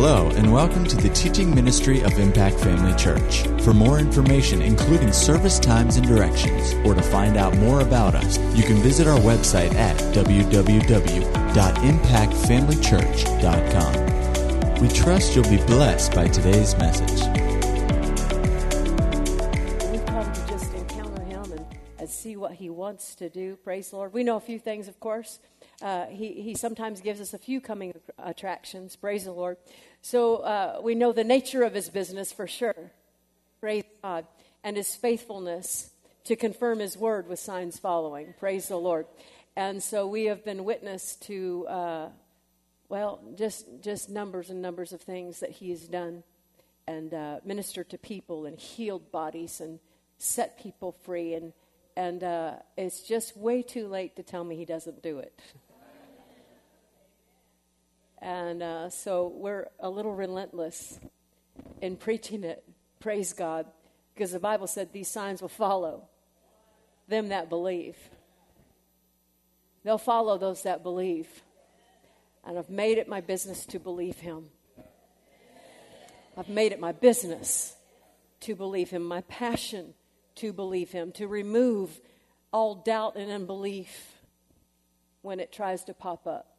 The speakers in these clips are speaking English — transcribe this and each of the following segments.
Hello, and welcome to the teaching ministry of Impact Family Church. For more information, including service times and directions, or to find out more about us, you can visit our website at www.impactfamilychurch.com. We trust you'll be blessed by today's message. We've come to just encounter him and, and see what he wants to do. Praise the Lord. We know a few things, of course. Uh, he, he sometimes gives us a few coming attractions. Praise the Lord. So uh, we know the nature of his business for sure. Praise God. And his faithfulness to confirm his word with signs following. Praise the Lord. And so we have been witness to, uh, well, just, just numbers and numbers of things that he has done and uh, ministered to people and healed bodies and set people free. And, and uh, it's just way too late to tell me he doesn't do it. And uh, so we're a little relentless in preaching it. Praise God. Because the Bible said these signs will follow them that believe. They'll follow those that believe. And I've made it my business to believe Him. I've made it my business to believe Him, my passion to believe Him, to remove all doubt and unbelief when it tries to pop up.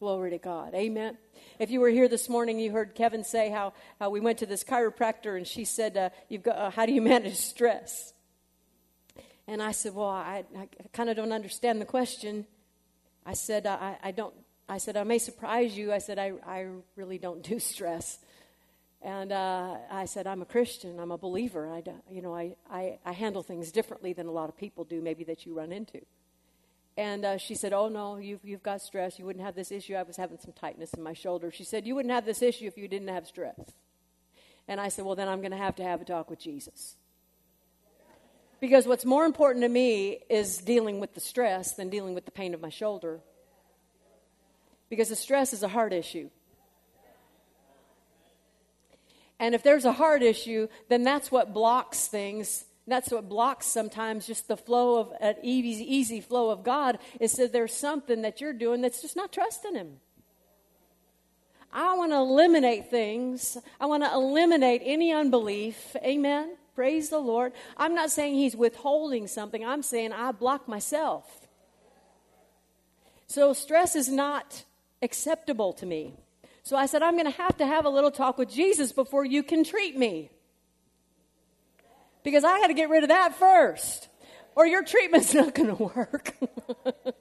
Glory to God. Amen. If you were here this morning, you heard Kevin say how, how we went to this chiropractor and she said, uh, You've got, uh, How do you manage stress? And I said, Well, I, I kind of don't understand the question. I said, I, I don't. I said, I may surprise you. I said, I, I really don't do stress. And uh, I said, I'm a Christian. I'm a believer. I, you know, I, I, I handle things differently than a lot of people do, maybe that you run into. And uh, she said, Oh, no, you've, you've got stress. You wouldn't have this issue. I was having some tightness in my shoulder. She said, You wouldn't have this issue if you didn't have stress. And I said, Well, then I'm going to have to have a talk with Jesus. Because what's more important to me is dealing with the stress than dealing with the pain of my shoulder. Because the stress is a heart issue. And if there's a heart issue, then that's what blocks things that's what blocks sometimes just the flow of an easy, easy flow of God is that there's something that you're doing that's just not trusting Him. I want to eliminate things. I want to eliminate any unbelief. Amen. Praise the Lord. I'm not saying He's withholding something, I'm saying I block myself. So stress is not acceptable to me. So I said, I'm going to have to have a little talk with Jesus before you can treat me because I got to get rid of that first, or your treatment's not going to work.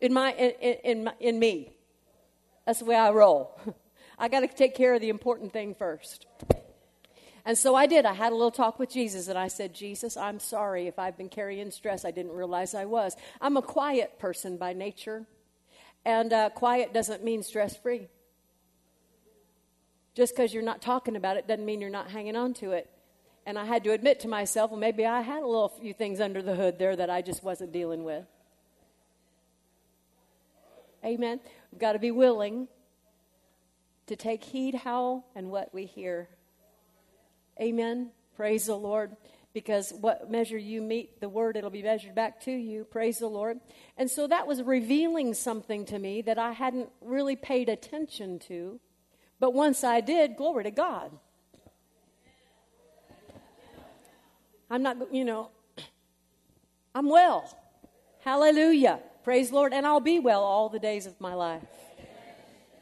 in my in, in, in me, that's the way I roll. I got to take care of the important thing first. And so I did. I had a little talk with Jesus, and I said, Jesus, I'm sorry if I've been carrying stress. I didn't realize I was. I'm a quiet person by nature, and uh, quiet doesn't mean stress free. Just because you're not talking about it doesn't mean you're not hanging on to it. And I had to admit to myself, well, maybe I had a little few things under the hood there that I just wasn't dealing with. Amen. We've got to be willing to take heed how and what we hear. Amen. Praise the Lord. Because what measure you meet the word, it'll be measured back to you. Praise the Lord. And so that was revealing something to me that I hadn't really paid attention to. But once I did, glory to God. I'm not, you know, I'm well. Hallelujah. Praise the Lord. And I'll be well all the days of my life.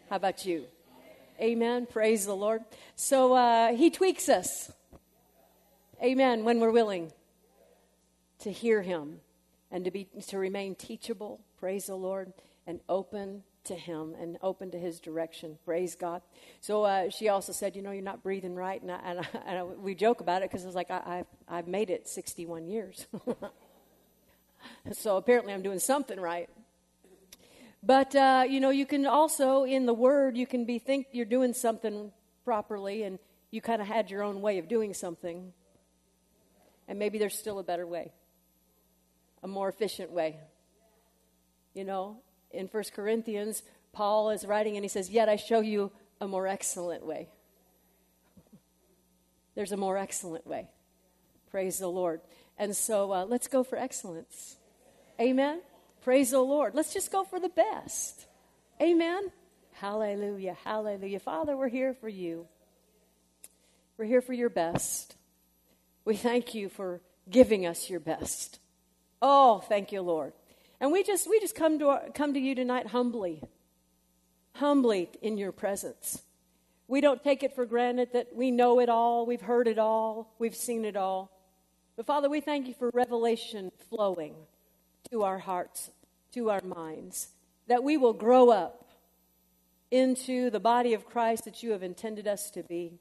How about you? Amen. Praise the Lord. So uh, he tweaks us. Amen. When we're willing to hear him and to be to remain teachable. Praise the Lord and open to him and open to his direction. Praise God. So uh, she also said, You know, you're not breathing right. And, I, and, I, and I, we joke about it because it's like, I, I, I've made it 61 years. so apparently I'm doing something right. But, uh, you know, you can also, in the Word, you can be think you're doing something properly and you kind of had your own way of doing something. And maybe there's still a better way, a more efficient way. You know, in 1 Corinthians, Paul is writing and he says, Yet I show you a more excellent way. There's a more excellent way. Praise the Lord. And so uh, let's go for excellence. Amen. Praise the Lord. Let's just go for the best. Amen. Hallelujah. Hallelujah. Father, we're here for you. We're here for your best. We thank you for giving us your best. Oh, thank you, Lord. And we just we just come to our, come to you tonight humbly. Humbly in your presence. We don't take it for granted that we know it all, we've heard it all, we've seen it all. But Father, we thank you for revelation flowing to our hearts, to our minds, that we will grow up into the body of Christ that you have intended us to be.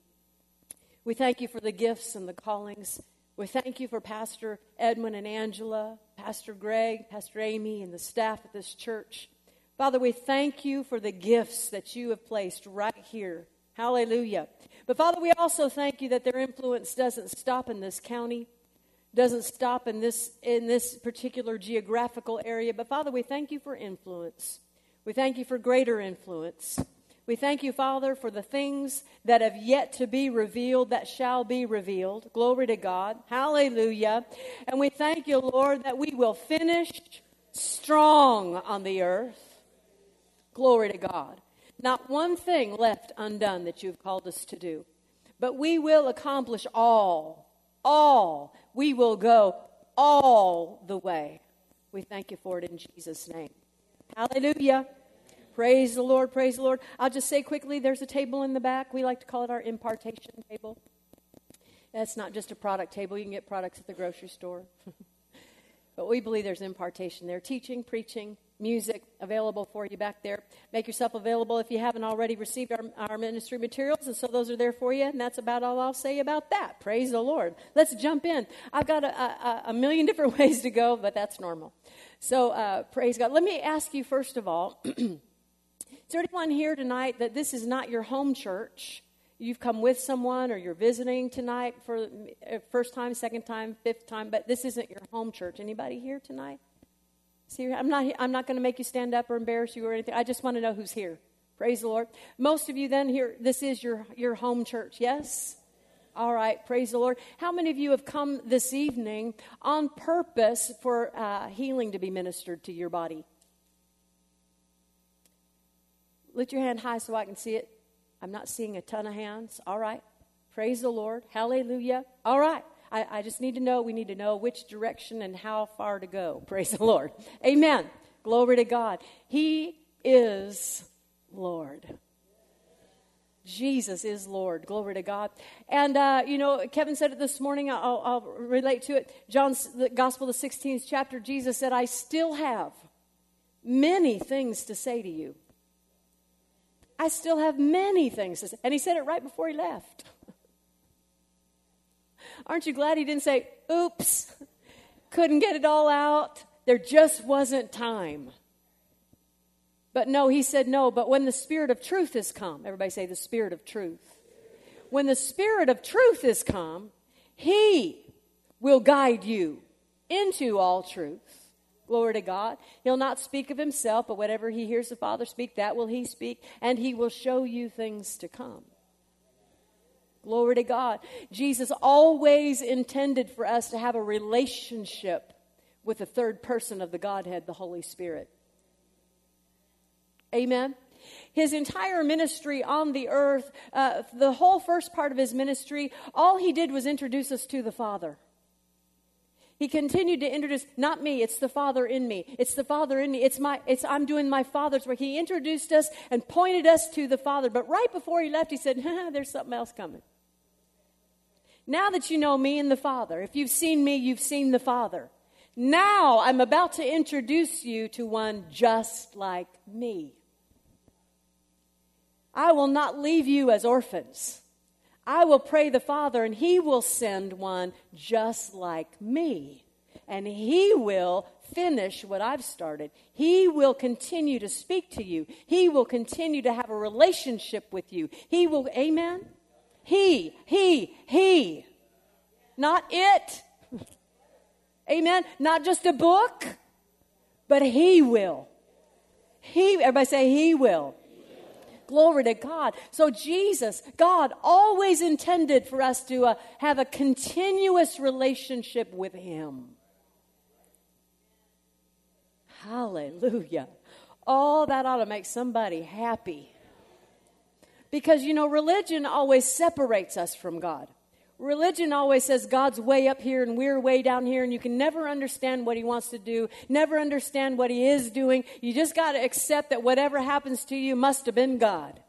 We thank you for the gifts and the callings. We thank you for Pastor Edwin and Angela, Pastor Greg, Pastor Amy, and the staff at this church. Father, we thank you for the gifts that you have placed right here. Hallelujah. But Father, we also thank you that their influence doesn't stop in this county, doesn't stop in this in this particular geographical area. But Father, we thank you for influence. We thank you for greater influence. We thank you, Father, for the things that have yet to be revealed that shall be revealed. Glory to God. Hallelujah. And we thank you, Lord, that we will finish strong on the earth. Glory to God. Not one thing left undone that you've called us to do. But we will accomplish all, all. We will go all the way. We thank you for it in Jesus' name. Hallelujah. Praise the Lord, praise the Lord. I'll just say quickly there's a table in the back. We like to call it our impartation table. That's not just a product table. You can get products at the grocery store. but we believe there's impartation there teaching, preaching, music available for you back there. Make yourself available if you haven't already received our, our ministry materials. And so those are there for you. And that's about all I'll say about that. Praise the Lord. Let's jump in. I've got a, a, a million different ways to go, but that's normal. So uh, praise God. Let me ask you, first of all, there anyone here tonight that this is not your home church? You've come with someone or you're visiting tonight for uh, first time, second time, fifth time, but this isn't your home church. Anybody here tonight? See, I'm not, I'm not going to make you stand up or embarrass you or anything. I just want to know who's here. Praise the Lord. Most of you then here, this is your, your home church, yes? All right, praise the Lord. How many of you have come this evening on purpose for uh, healing to be ministered to your body? Lift your hand high so I can see it. I'm not seeing a ton of hands. All right. Praise the Lord. Hallelujah. All right. I, I, just need to know, we need to know which direction and how far to go. Praise the Lord. Amen. Glory to God. He is Lord. Jesus is Lord. Glory to God. And, uh, you know, Kevin said it this morning. I'll, I'll relate to it. John's the Gospel, the 16th chapter, Jesus said, I still have many things to say to you. I still have many things to say. And he said it right before he left. Aren't you glad he didn't say, oops, couldn't get it all out? There just wasn't time. But no, he said no. But when the Spirit of truth has come, everybody say the Spirit of truth. When the Spirit of truth has come, he will guide you into all truth. Glory to God. He'll not speak of himself, but whatever he hears the Father speak, that will he speak, and he will show you things to come. Glory to God. Jesus always intended for us to have a relationship with the third person of the Godhead, the Holy Spirit. Amen. His entire ministry on the earth, uh, the whole first part of his ministry, all he did was introduce us to the Father. He continued to introduce, not me, it's the Father in me. It's the Father in me. It's my, it's, I'm doing my Father's work. He introduced us and pointed us to the Father. But right before he left, he said, there's something else coming. Now that you know me and the Father, if you've seen me, you've seen the Father. Now I'm about to introduce you to one just like me. I will not leave you as orphans. I will pray the Father, and He will send one just like me. And He will finish what I've started. He will continue to speak to you. He will continue to have a relationship with you. He will, amen? He, He, He. Not it. amen? Not just a book, but He will. He, everybody say, He will. Glory to God. So, Jesus, God, always intended for us to uh, have a continuous relationship with Him. Hallelujah. Oh, that ought to make somebody happy. Because, you know, religion always separates us from God. Religion always says God's way up here and we're way down here, and you can never understand what He wants to do, never understand what He is doing. You just got to accept that whatever happens to you must have been God.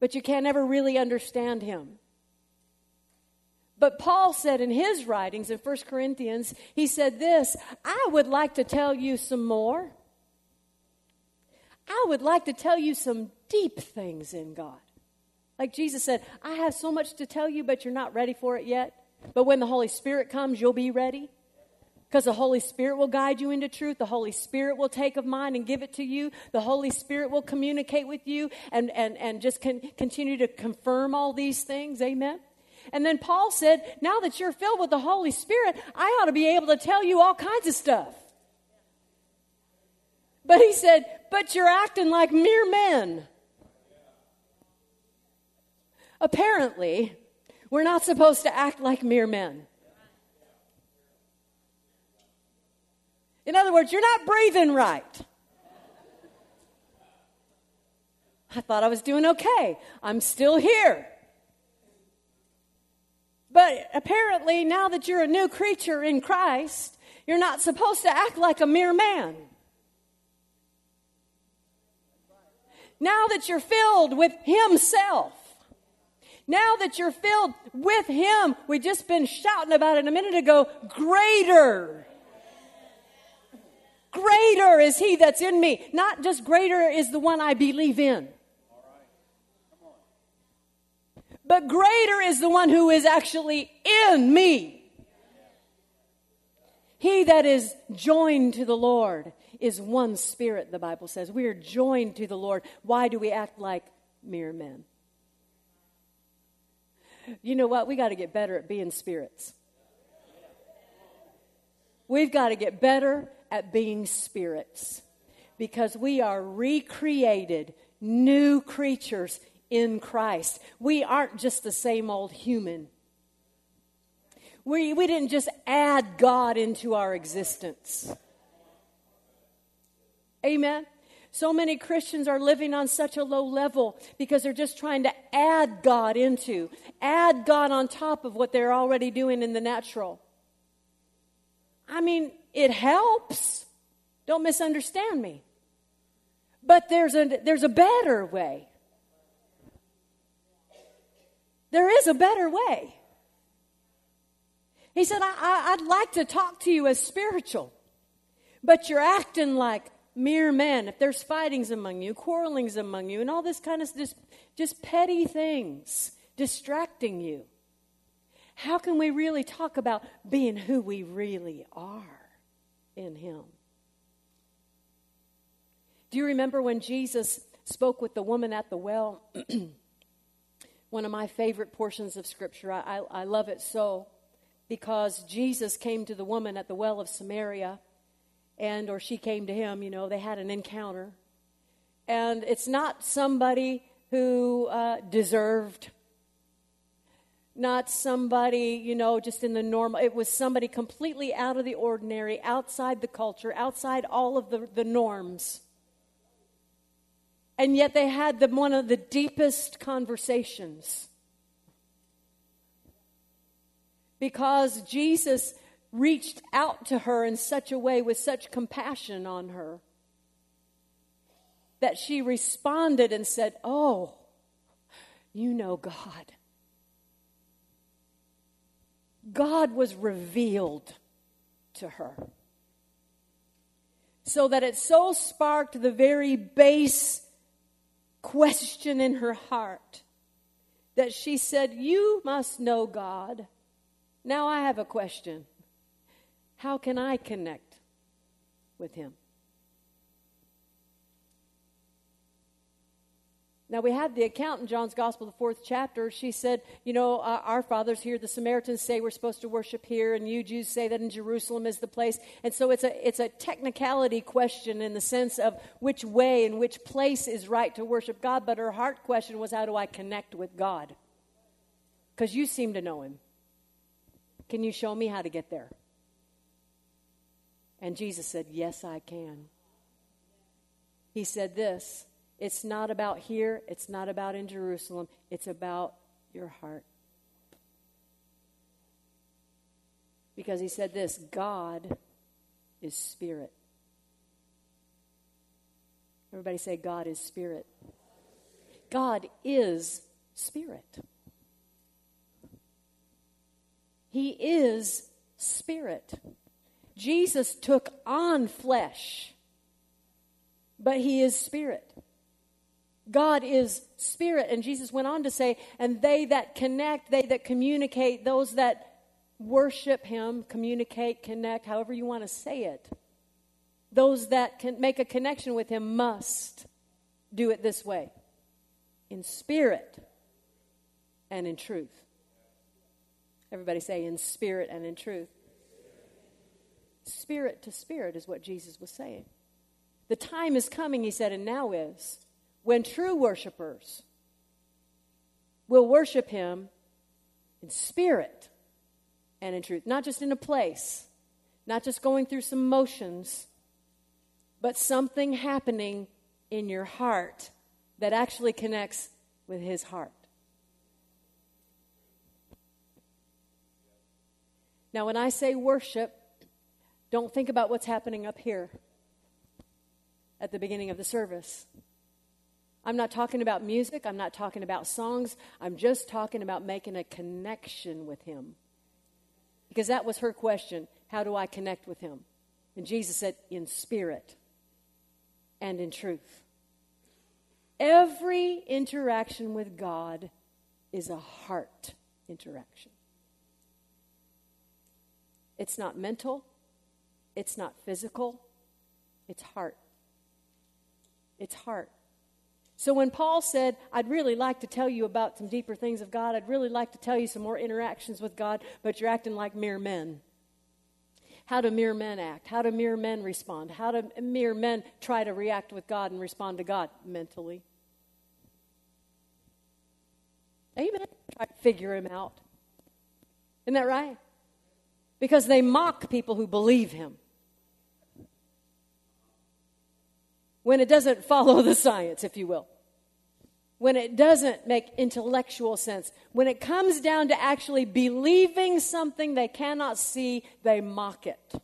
But you can't ever really understand Him. But Paul said in his writings in 1 Corinthians, he said this I would like to tell you some more. I would like to tell you some deep things in God. Like Jesus said, I have so much to tell you, but you're not ready for it yet. But when the Holy Spirit comes, you'll be ready. Because the Holy Spirit will guide you into truth. The Holy Spirit will take of mine and give it to you. The Holy Spirit will communicate with you and, and, and just con- continue to confirm all these things. Amen. And then Paul said, Now that you're filled with the Holy Spirit, I ought to be able to tell you all kinds of stuff. But he said, But you're acting like mere men. Apparently, we're not supposed to act like mere men. In other words, you're not breathing right. I thought I was doing okay. I'm still here. But apparently, now that you're a new creature in Christ, you're not supposed to act like a mere man. Now that you're filled with Himself, now that you're filled with Him, we just been shouting about it a minute ago, greater. Greater is He that's in me. Not just greater is the one I believe in. But greater is the one who is actually in me. He that is joined to the Lord is one spirit, the Bible says. We are joined to the Lord. Why do we act like mere men? You know what? We got to get better at being spirits. We've got to get better at being spirits because we are recreated new creatures in Christ. We aren't just the same old human. We, we didn't just add God into our existence. Amen. So many Christians are living on such a low level because they're just trying to add God into, add God on top of what they're already doing in the natural. I mean, it helps. Don't misunderstand me. But there's a, there's a better way. There is a better way. He said, I, I, would like to talk to you as spiritual, but you're acting like mere men, if there's fightings among you, quarrelings among you, and all this kind of just, just petty things distracting you, how can we really talk about being who we really are in Him? Do you remember when Jesus spoke with the woman at the well? One of my favorite portions of Scripture. I, I, I love it so because Jesus came to the woman at the well of Samaria and or she came to him you know they had an encounter. And it's not somebody who uh, deserved. Not somebody you know just in the normal it was somebody completely out of the ordinary outside the culture outside all of the, the norms. And yet they had the, one of the deepest conversations. Because jesus reached out to her in such a way with such compassion on her that she responded and said, Oh, you know God. God was revealed to her. So that it so sparked the very base question in her heart that she said, You must know God. Now I have a question. How can I connect with Him? Now, we have the account in John's Gospel, the fourth chapter. She said, You know, uh, our fathers here, the Samaritans say we're supposed to worship here, and you Jews say that in Jerusalem is the place. And so it's a, it's a technicality question in the sense of which way and which place is right to worship God. But her heart question was, How do I connect with God? Because you seem to know Him. Can you show me how to get there? And Jesus said, Yes, I can. He said this It's not about here, it's not about in Jerusalem, it's about your heart. Because he said this God is spirit. Everybody say, God is spirit. God is spirit. He is spirit. Jesus took on flesh, but he is spirit. God is spirit. And Jesus went on to say, and they that connect, they that communicate, those that worship him, communicate, connect, however you want to say it, those that can make a connection with him must do it this way in spirit and in truth. Everybody say, in spirit and in truth. Spirit to spirit is what Jesus was saying. The time is coming, he said, and now is, when true worshipers will worship him in spirit and in truth, not just in a place, not just going through some motions, but something happening in your heart that actually connects with his heart. Now, when I say worship, don't think about what's happening up here at the beginning of the service. I'm not talking about music. I'm not talking about songs. I'm just talking about making a connection with Him. Because that was her question How do I connect with Him? And Jesus said, In spirit and in truth. Every interaction with God is a heart interaction. It's not mental, it's not physical, it's heart. It's heart. So when Paul said, I'd really like to tell you about some deeper things of God, I'd really like to tell you some more interactions with God, but you're acting like mere men. How do mere men act? How do mere men respond? How do mere men try to react with God and respond to God mentally? Amen. Try to figure him out. Isn't that right? Because they mock people who believe him. When it doesn't follow the science, if you will, when it doesn't make intellectual sense, when it comes down to actually believing something they cannot see, they mock it.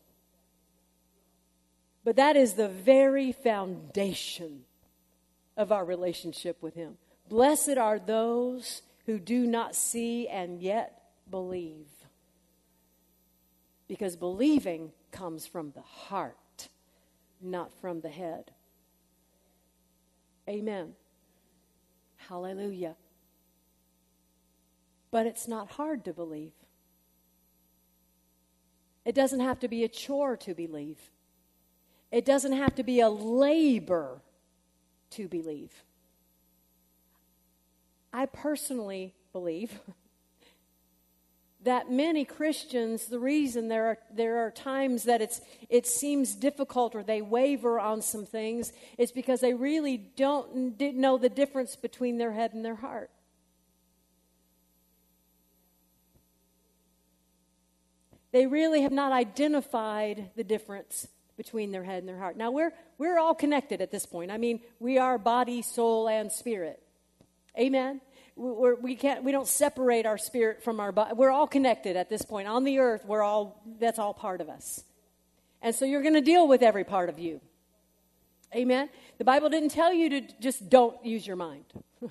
But that is the very foundation of our relationship with Him. Blessed are those who do not see and yet believe. Because believing comes from the heart, not from the head. Amen. Hallelujah. But it's not hard to believe. It doesn't have to be a chore to believe. It doesn't have to be a labor to believe. I personally believe that many Christians, the reason there are, there are times that it's, it seems difficult or they waver on some things is because they really don't didn't know the difference between their head and their heart. They really have not identified the difference between their head and their heart. Now, we're, we're all connected at this point. I mean, we are body, soul, and spirit. Amen? We're, we can't we don't separate our spirit from our body we're all connected at this point. On the earth we're all that's all part of us. And so you're going to deal with every part of you. Amen? The bible didn't tell you to just don't use your mind.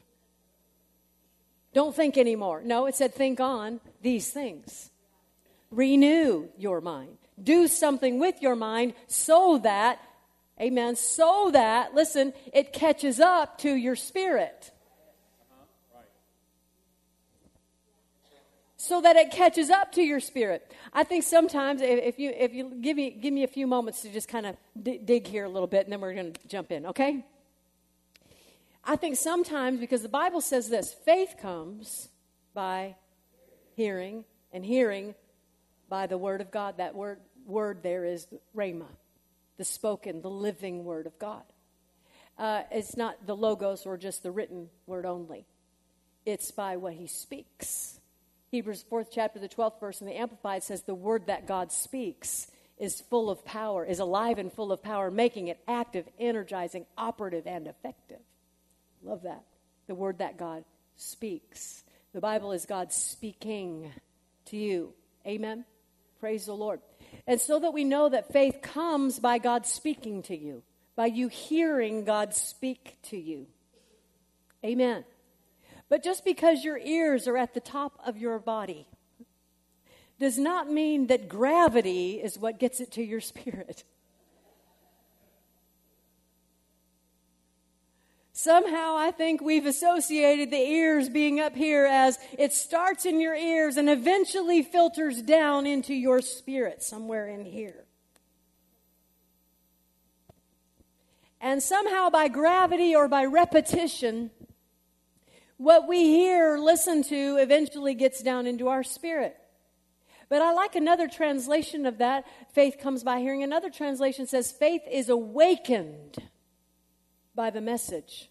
Don't think anymore. No it said think on these things. Renew your mind. Do something with your mind so that amen so that listen it catches up to your spirit so that it catches up to your spirit. I think sometimes if you if you give me give me a few moments to just kind of d- dig here a little bit, and then we're going to jump in. Okay. I think sometimes because the Bible says this, faith comes by hearing, and hearing by the word of God. That word word there is rhema, the spoken, the living word of God. Uh, it's not the logos or just the written word only. It's by what he speaks. Hebrews 4th chapter, the 12th verse in the Amplified says, The word that God speaks is full of power, is alive and full of power, making it active, energizing, operative, and effective. Love that. The word that God speaks. The Bible is God speaking to you. Amen. Praise the Lord. And so that we know that faith comes by God speaking to you, by you hearing God speak to you. Amen. But just because your ears are at the top of your body does not mean that gravity is what gets it to your spirit. Somehow I think we've associated the ears being up here as it starts in your ears and eventually filters down into your spirit somewhere in here. And somehow by gravity or by repetition, what we hear, listen to, eventually gets down into our spirit. But I like another translation of that. Faith comes by hearing. Another translation says, faith is awakened by the message.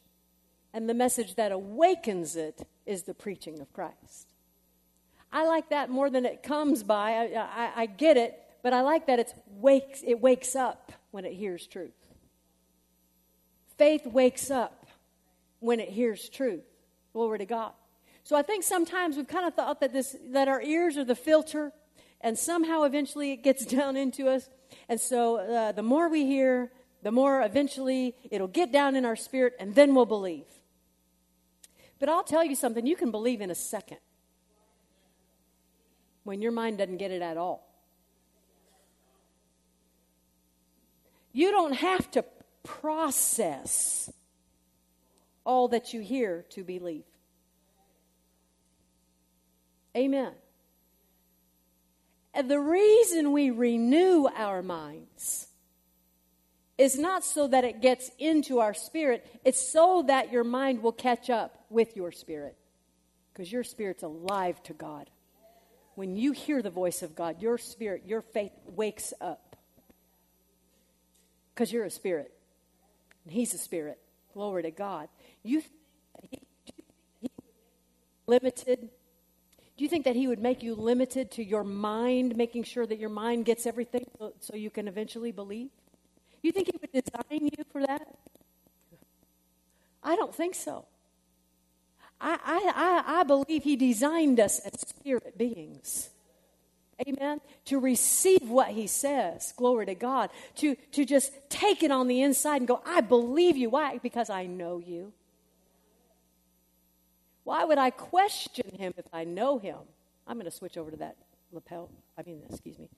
And the message that awakens it is the preaching of Christ. I like that more than it comes by. I, I, I get it, but I like that it wakes, it wakes up when it hears truth. Faith wakes up when it hears truth. Glory to God. So I think sometimes we've kind of thought that this that our ears are the filter, and somehow eventually it gets down into us. And so uh, the more we hear, the more eventually it'll get down in our spirit, and then we'll believe. But I'll tell you something: you can believe in a second when your mind doesn't get it at all. You don't have to process all that you hear to believe. Amen. And the reason we renew our minds is not so that it gets into our spirit, it's so that your mind will catch up with your spirit. Because your spirit's alive to God. When you hear the voice of God, your spirit, your faith wakes up. Because you're a spirit, and He's a spirit. Glory to God. You he, limited. Do you think that he would make you limited to your mind, making sure that your mind gets everything so, so you can eventually believe? You think he would design you for that? I don't think so. I, I, I, I believe he designed us as spirit beings. Amen. To receive what he says. Glory to God. To, to just take it on the inside and go, I believe you. Why? Because I know you. Why would I question him if I know him? I'm going to switch over to that lapel. I mean, excuse me.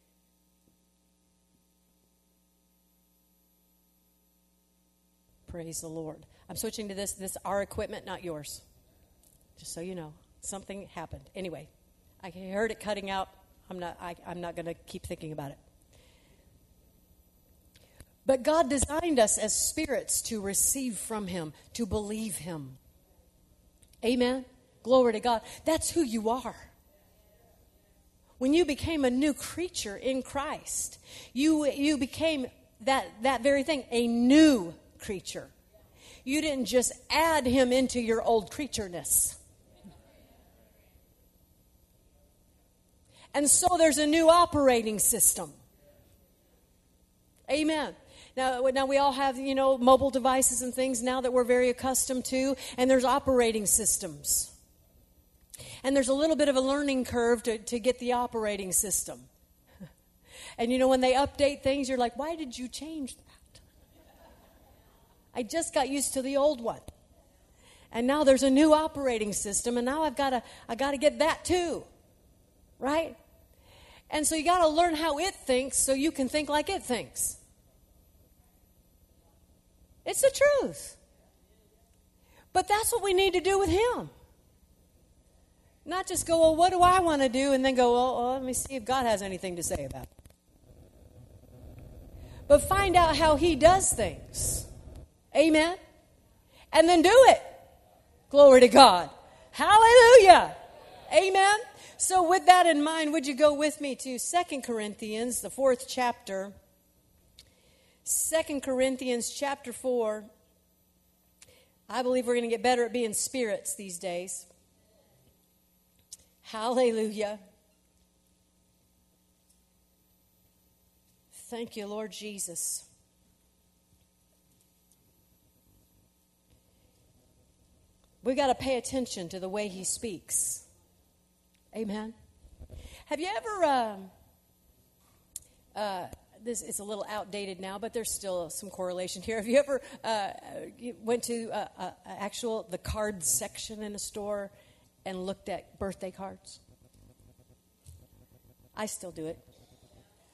Praise the Lord. I'm switching to this. This our equipment, not yours. Just so you know, something happened. Anyway, I heard it cutting out. I'm not. I, I'm not going to keep thinking about it. But God designed us as spirits to receive from Him, to believe Him. Amen. Glory to God. That's who you are. When you became a new creature in Christ, you, you became that, that very thing, a new creature. You didn't just add him into your old creatureness. And so there's a new operating system. Amen. Now, now we all have, you know, mobile devices and things now that we're very accustomed to, and there's operating systems. And there's a little bit of a learning curve to, to get the operating system. And you know, when they update things, you're like, why did you change that? I just got used to the old one. And now there's a new operating system, and now I've got to I got to get that too. Right? And so you got to learn how it thinks so you can think like it thinks. It's the truth. But that's what we need to do with Him. Not just go, well, what do I want to do? And then go, well, well, let me see if God has anything to say about it. But find out how He does things. Amen? And then do it. Glory to God. Hallelujah. Amen. So, with that in mind, would you go with me to Second Corinthians, the fourth chapter? Second Corinthians chapter 4. I believe we're going to get better at being spirits these days. Hallelujah. Thank you, Lord Jesus. We've got to pay attention to the way he speaks. Amen. Have you ever, um, uh, this is a little outdated now, but there's still some correlation here. Have you ever uh, went to uh, uh, actual the card section in a store and looked at birthday cards? I still do it.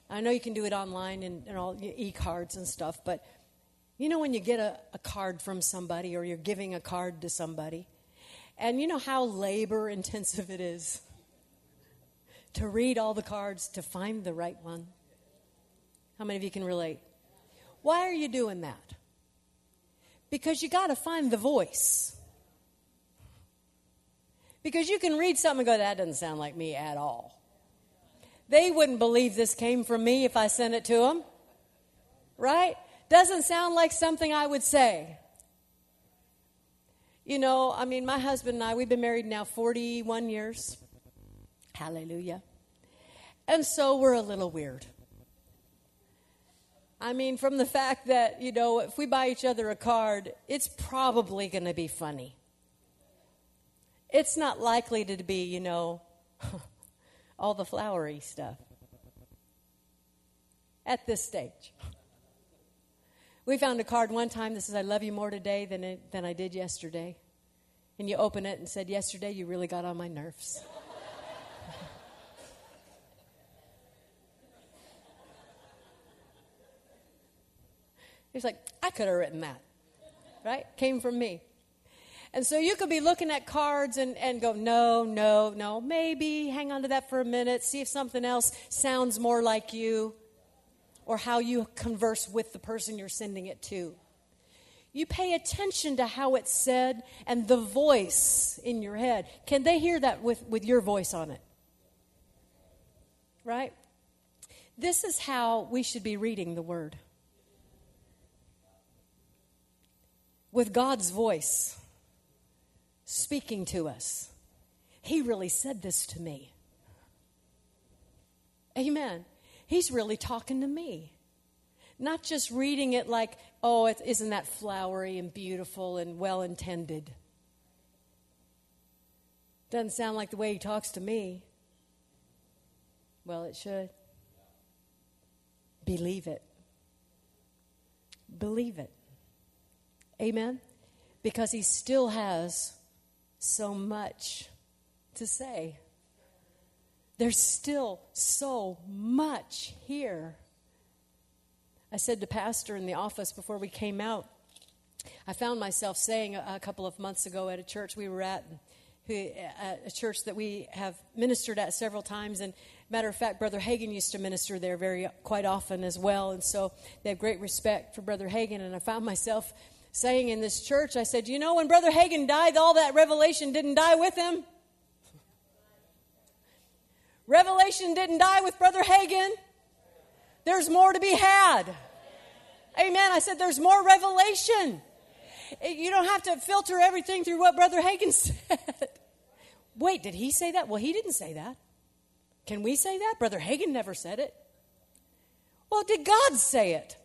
I know you can do it online and, and all e cards and stuff, but you know when you get a, a card from somebody or you're giving a card to somebody, and you know how labor intensive it is to read all the cards to find the right one? How many of you can relate? Why are you doing that? Because you got to find the voice. Because you can read something and go, that doesn't sound like me at all. They wouldn't believe this came from me if I sent it to them. Right? Doesn't sound like something I would say. You know, I mean, my husband and I, we've been married now 41 years. Hallelujah. And so we're a little weird. I mean, from the fact that, you know, if we buy each other a card, it's probably going to be funny. It's not likely to be, you know, all the flowery stuff at this stage. We found a card one time that says, I love you more today than, it, than I did yesterday. And you open it and said, Yesterday you really got on my nerves. He's like, I could have written that. Right? Came from me. And so you could be looking at cards and, and go, no, no, no, maybe hang on to that for a minute, see if something else sounds more like you or how you converse with the person you're sending it to. You pay attention to how it's said and the voice in your head. Can they hear that with, with your voice on it? Right? This is how we should be reading the Word. With God's voice speaking to us. He really said this to me. Amen. He's really talking to me. Not just reading it like, oh, is isn't that flowery and beautiful and well intended? Doesn't sound like the way he talks to me. Well, it should. Believe it. Believe it. Amen? Because he still has so much to say. There's still so much here. I said to Pastor in the office before we came out, I found myself saying a, couple of months ago at a church we were at, who, a church that we have ministered at several times. And matter of fact, Brother Hagin used to minister there very quite often as well. And so they have great respect for Brother Hagin. And I found myself saying in this church, I said, You know, when Brother Hagin died, all that revelation didn't die with him. Revelation didn't die with Brother Hagin. There's more to be had. Amen. I said, There's more revelation. You don't have to filter everything through what Brother Hagin said. Wait, did he say that? Well, he didn't say that. Can we say that? Brother Hagin never said it. Well, did God say it?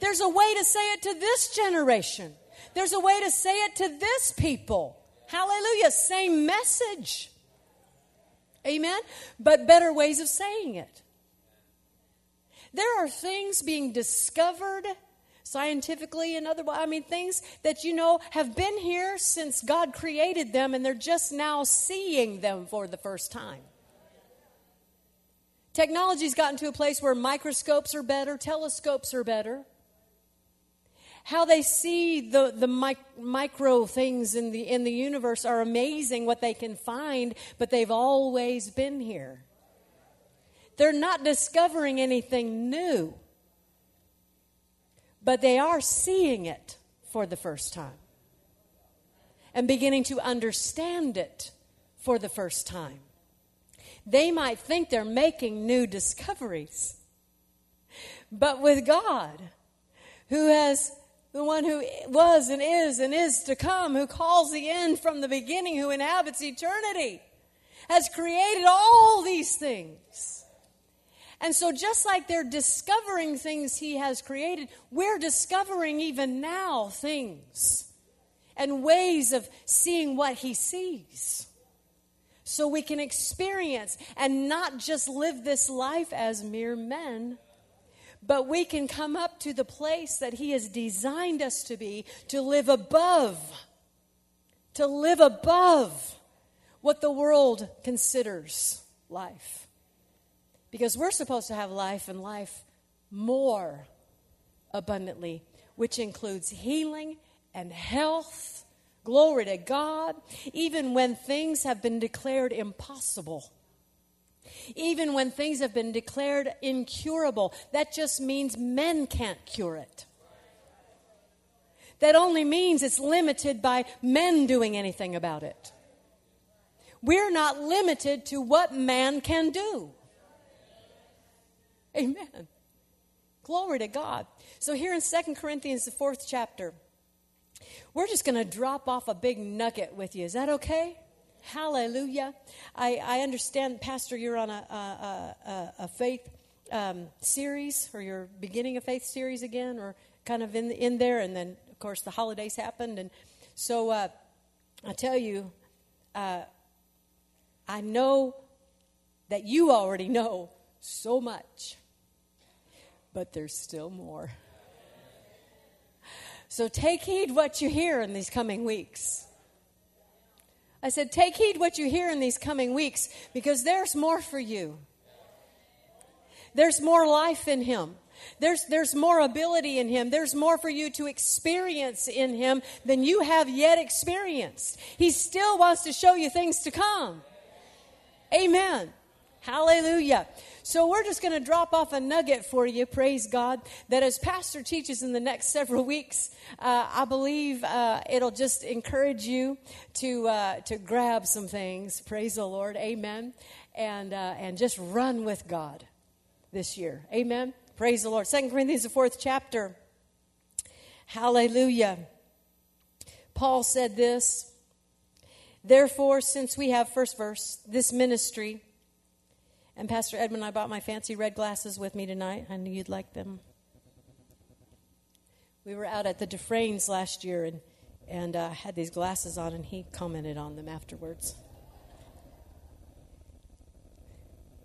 There's a way to say it to this generation. There's a way to say it to this people. Hallelujah. Same message. Amen. But better ways of saying it. There are things being discovered scientifically and otherwise. I mean, things that you know have been here since God created them and they're just now seeing them for the first time. Technology's gotten to a place where microscopes are better, telescopes are better how they see the, the mic- micro things in the, in the universe are amazing what they can find, but they've always been here. They're not discovering anything new, but they are seeing it for the first time and beginning to understand it for the first time. They might think they're making new discoveries, but with God, who has the one who was and is and is to come, who calls the end from the beginning, who inhabits eternity, has created all these things. And so, just like they're discovering things He has created, we're discovering even now things and ways of seeing what He sees. So we can experience and not just live this life as mere men, but we can come up to the place that He has designed us to be to live above, to live above what the world considers life. Because we're supposed to have life and life more abundantly, which includes healing and health. Glory to God. Even when things have been declared impossible, even when things have been declared incurable, that just means men can't cure it. That only means it's limited by men doing anything about it. We're not limited to what man can do. Amen. Glory to God. So here in Second Corinthians, the fourth chapter, we're just going to drop off a big nugget with you. Is that okay? Hallelujah. I, I understand, Pastor, you're on a, a, a, a faith um, series, or you're beginning a faith series again, or kind of in, in there, and then, of course, the holidays happened. And so uh, I tell you, uh, I know that you already know so much, but there's still more. So take heed what you hear in these coming weeks. I said, take heed what you hear in these coming weeks because there's more for you. There's more life in Him. There's, there's more ability in Him. There's more for you to experience in Him than you have yet experienced. He still wants to show you things to come. Amen. Hallelujah. So we're just going to drop off a nugget for you, praise God, that as Pastor teaches in the next several weeks, uh, I believe uh, it'll just encourage you to, uh, to grab some things, praise the Lord, amen, and, uh, and just run with God this year, amen. Praise the Lord. Second Corinthians, the fourth chapter. Hallelujah. Paul said this Therefore, since we have, first verse, this ministry, and Pastor Edmund, I bought my fancy red glasses with me tonight. I knew you'd like them. We were out at the Dufresnes last year and, and uh, had these glasses on, and he commented on them afterwards.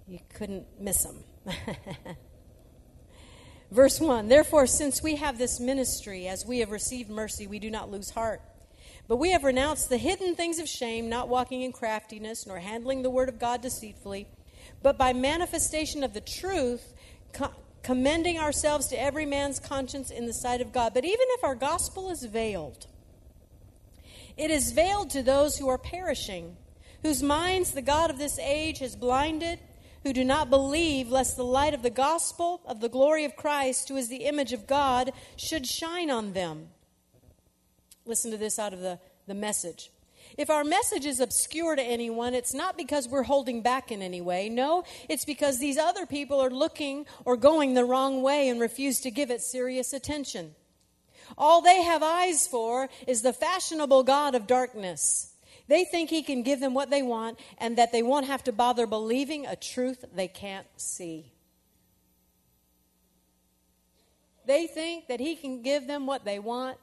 You couldn't miss them. Verse 1 Therefore, since we have this ministry, as we have received mercy, we do not lose heart. But we have renounced the hidden things of shame, not walking in craftiness, nor handling the word of God deceitfully, but by manifestation of the truth, co- commending ourselves to every man's conscience in the sight of God. But even if our gospel is veiled, it is veiled to those who are perishing, whose minds the God of this age has blinded, who do not believe, lest the light of the gospel of the glory of Christ, who is the image of God, should shine on them. Listen to this out of the, the message. If our message is obscure to anyone, it's not because we're holding back in any way. No, it's because these other people are looking or going the wrong way and refuse to give it serious attention. All they have eyes for is the fashionable God of darkness. They think he can give them what they want and that they won't have to bother believing a truth they can't see. They think that he can give them what they want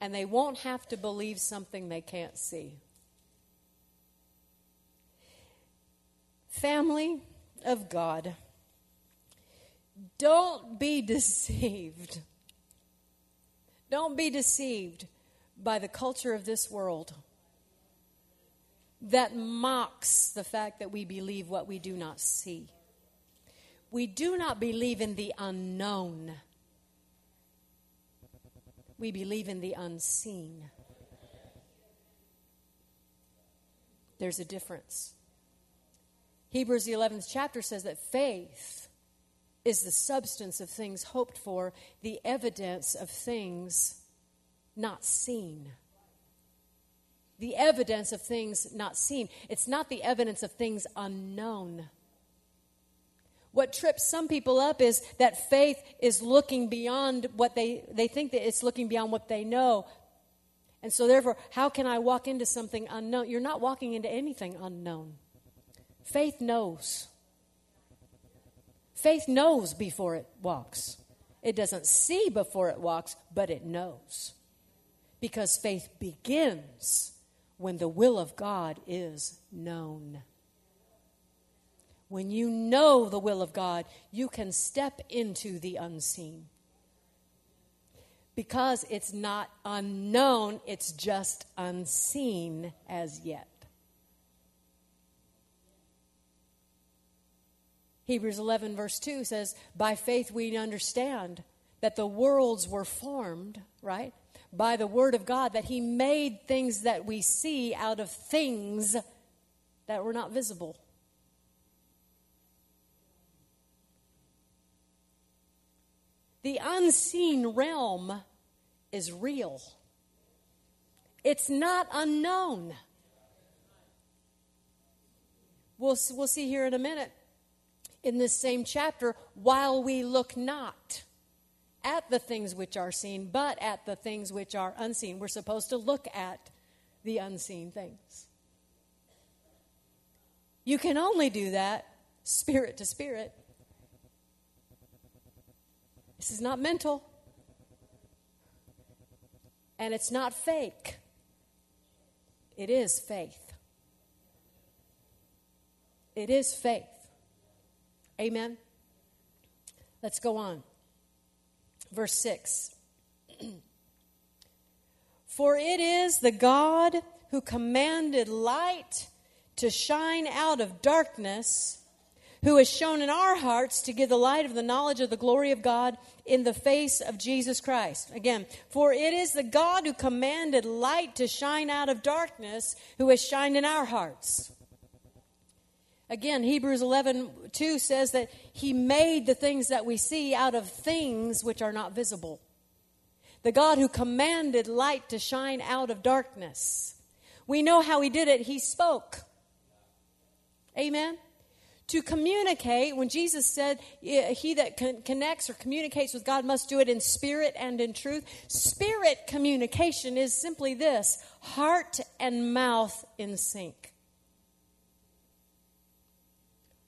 and they won't have to believe something they can't see. Family of God, don't be deceived. Don't be deceived by the culture of this world that mocks the fact that we believe what we do not see. We do not believe in the unknown we believe in the unseen. There's a difference. Hebrews, the 11th chapter, says that faith is the substance of things hoped for, the evidence of things not seen. The evidence of things not seen. It's not the evidence of things unknown. What trips some people up is that faith is looking beyond what they, they think that it's looking beyond what they know. And so, therefore, how can I walk into something unknown? You're not walking into anything unknown. Faith knows. Faith knows before it walks. It doesn't see before it walks, but it knows. Because faith begins when the will of God is known. When you know the will of God, you can step into the unseen. Because it's not unknown, it's just unseen as yet. Hebrews 11, verse 2 says, By faith we understand that the worlds were formed, right? By the word of God, that He made things that we see out of things that were not visible. The unseen realm is real, it's not unknown. We'll, we'll see here in a minute in this same chapter, while we look not at the things which are seen, but at the things which are unseen. We're supposed to look at the unseen things. You can only do that spirit to spirit. This is not mental. And it's not fake. It is faith. It is faith. Amen? Let's go on. Verse 6. For it is the God who commanded light to shine out of darkness, who has shone in our hearts to give the light of the knowledge of the glory of God in the face of Jesus Christ. Again, for it is the God who commanded light to shine out of darkness, who has shined in our hearts. Again, Hebrews 11 2 says that He made the things that we see out of things which are not visible. The God who commanded light to shine out of darkness. We know how He did it. He spoke. Amen? To communicate, when Jesus said, He that con- connects or communicates with God must do it in spirit and in truth, spirit communication is simply this heart and mouth in sync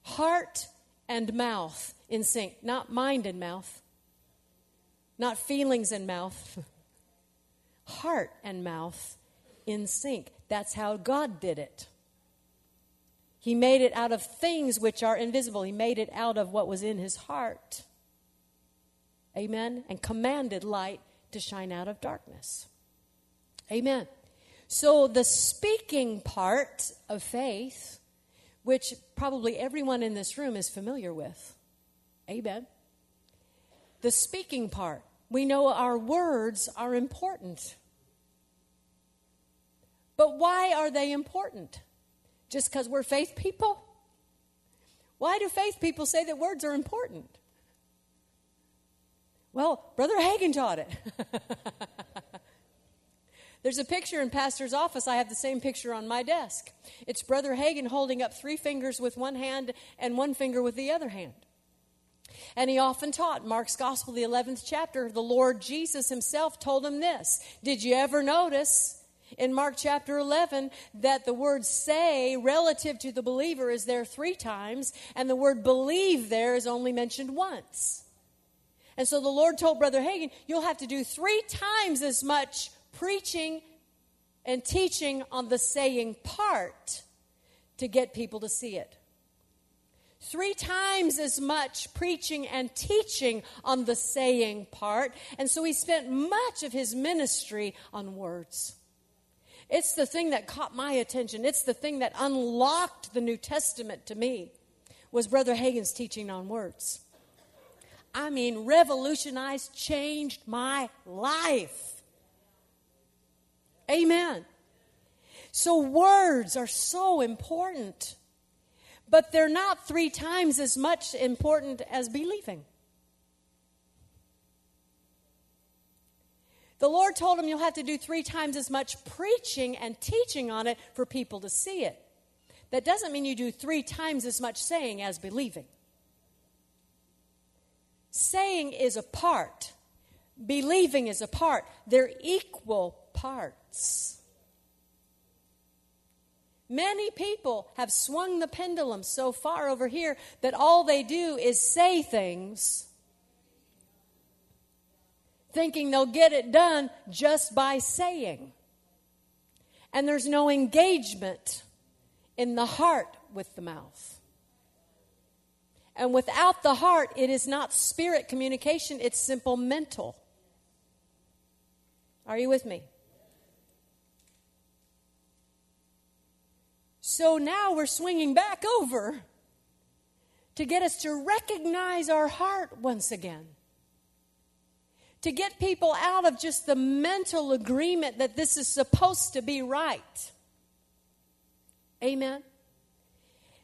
heart and mouth in sync, not mind and mouth, not feelings and mouth, heart and mouth in sync. That's how God did it. He made it out of things which are invisible. He made it out of what was in his heart. Amen. And commanded light to shine out of darkness. Amen. So the speaking part of faith which probably everyone in this room is familiar with. Amen. The speaking part. We know our words are important. But why are they important? Just because we're faith people? Why do faith people say that words are important? Well, Brother Hagin taught it. There's a picture in Pastor's office. I have the same picture on my desk. It's Brother Hagin holding up three fingers with one hand and one finger with the other hand. And he often taught Mark's Gospel, the 11th chapter, the Lord Jesus himself told him this. Did you ever notice in Mark chapter 11 that the word say relative to the believer is there three times, and the word believe there is only mentioned once? And so the Lord told Brother Hagin, you'll have to do three times as much preaching and teaching on the saying part to get people to see it. Three times as much preaching and teaching on the saying part. And so he spent much of his ministry on words. It's the thing that caught my attention. It's the thing that unlocked the New Testament to me was Brother Hagin's teaching on words. I mean, revolutionized, changed my life. Amen. So, words are so important, but they're not three times as much important as believing. The Lord told him you'll have to do three times as much preaching and teaching on it for people to see it. That doesn't mean you do three times as much saying as believing. Saying is a part, believing is a part. They're equal parts. Many people have swung the pendulum so far over here that all they do is say things thinking they'll get it done just by saying. And there's no engagement in the heart with the mouth. And without the heart, it is not spirit communication, it's simple mental. Are you with me? So now we're swinging back over to get us to recognize our heart once again. To get people out of just the mental agreement that this is supposed to be right. Amen.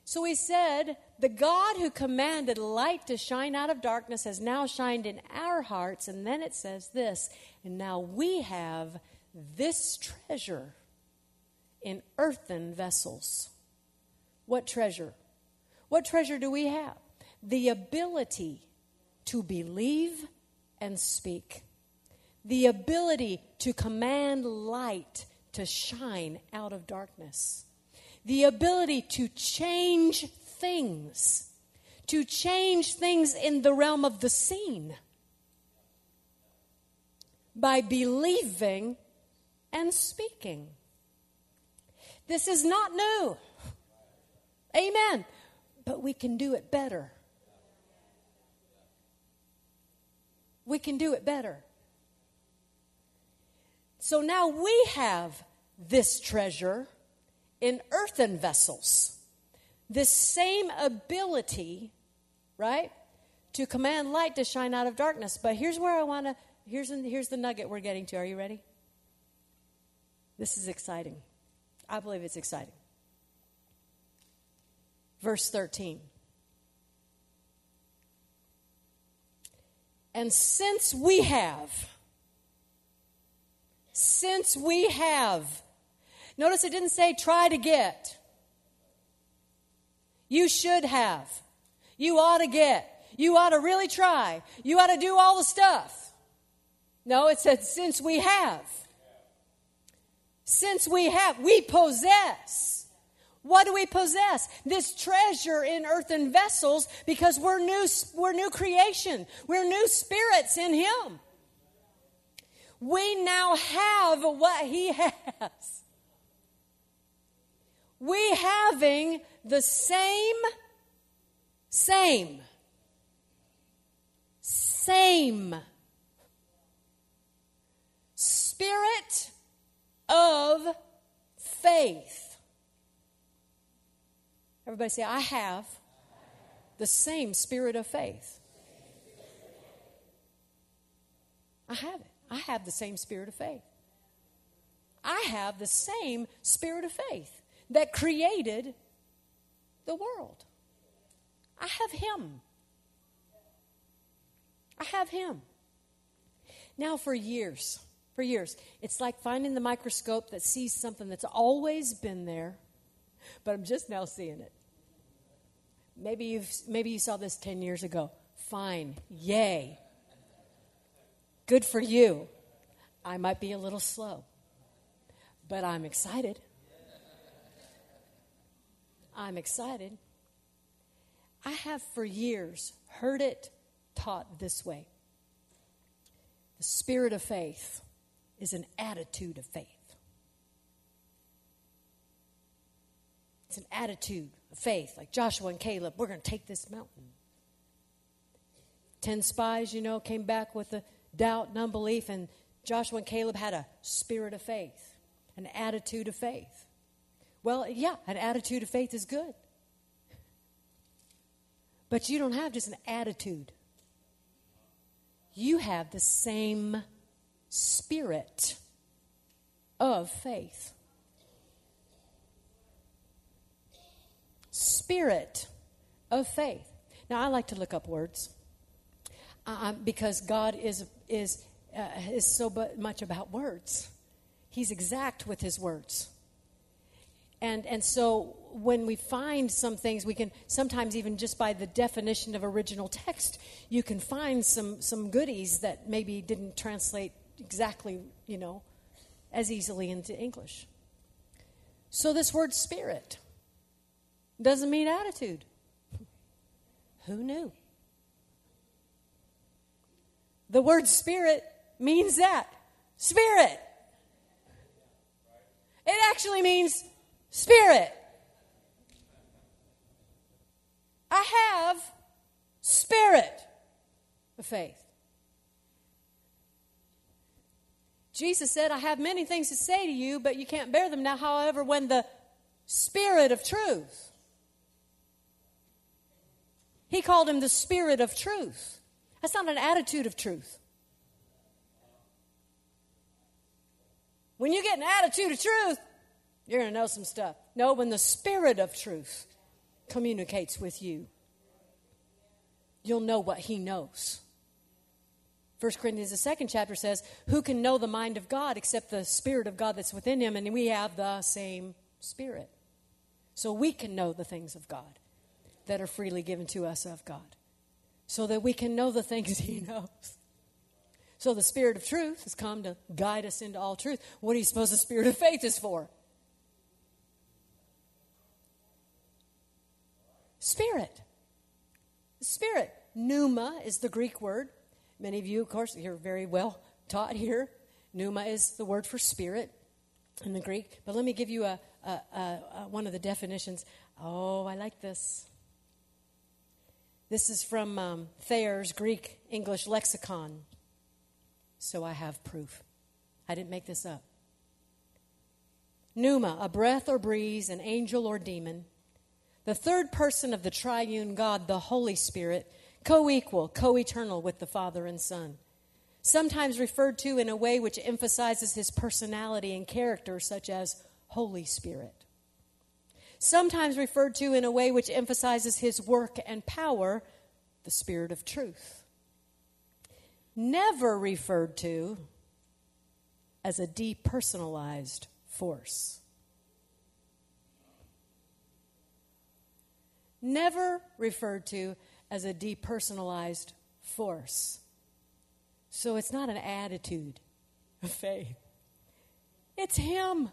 So he said, The God who commanded light to shine out of darkness has now shined in our hearts. And then it says this, and now we have this treasure in earthen vessels. What treasure? What treasure do we have? The ability to believe and speak, the ability to command light to shine out of darkness the ability to change things, to change things in the realm of the seen by believing and speaking. This is not new. Amen. But we can do it better. We can do it better. So now we have this treasure in earthen vessels. This same ability, right, to command light to shine out of darkness. But here's where I want to, here's, here's the nugget we're getting to. Are you ready? This is exciting. I believe it's exciting. Verse 13. And since we have, since we have Notice it didn't say try to get. You should have. You ought to get. You ought to really try. You ought to do all the stuff. No, it said since we have. Since we have, we possess. What do we possess? This treasure in earthen vessels because we're new, we're new creation. We're new spirits in Him. We now have what He has we having the same, same, same spirit of faith. Everybody say, I have the same spirit of faith. I have it. I have the same spirit of faith. I have the same spirit of faith that created the world. I have Him. I have Him. Now, for years, for years, it's like finding the microscope that sees something that's always been there, but I'm just now seeing it. Maybe, you've, maybe you saw this 10 years ago. Fine. Yay. Good for you. I might be a little slow, but I'm excited. I'm excited. I have for years heard it taught this way the spirit of faith is an attitude of faith. It's an attitude of faith, like Joshua and Caleb, we're going to take this mountain. Ten spies, you know, came back with a doubt and unbelief, and Joshua and Caleb had a spirit of faith, an attitude of faith. Well, yeah, an attitude of faith is good. But you don't have just an attitude, you have the same spirit of faith. Spirit of faith. Now, I like to look up words uh, because God is, is, uh, is so much about words. He's exact with his words. And, and so when we find some things, we can sometimes even just by the definition of original text, you can find some, some goodies that maybe didn't translate exactly, you know, as easily into English. So this word spirit doesn't mean attitude. Who knew? The word spirit means that spirit. It actually means spirit. I have spirit of faith. Jesus said, I have many things to say to you, but you can't bear them now. However, when the Spirit of truth, he called him the Spirit of truth. That's not an attitude of truth. When you get an attitude of truth, you're going to know some stuff. No, when the Spirit of truth communicates with you, you'll know what he knows. First Corinthians, the second chapter says, Who can know the mind of God except the Spirit of God that's within him? And we have the same Spirit. So we can know the things of God that are freely given to us of God. So that we can know the things he knows. So the Spirit of truth has come to guide us into all truth. What do you suppose the Spirit of faith is for? Spirit. Spirit. Pneuma is the Greek word. Many of you, of course, you're very well taught here. Pneuma is the word for spirit in the Greek. But let me give you a, a, a, a, one of the definitions. Oh, I like this. This is from um, Thayer's Greek English lexicon. So I have proof. I didn't make this up. Pneuma, a breath or breeze, an angel or demon. The third person of the triune God, the Holy Spirit, co equal, co eternal with the Father and Son. Sometimes referred to in a way which emphasizes his personality and character, such as Holy Spirit. Sometimes referred to in a way which emphasizes his work and power, the Spirit of truth. Never referred to as a depersonalized force. Never referred to as a depersonalized force. So it's not an attitude of faith, it's Him.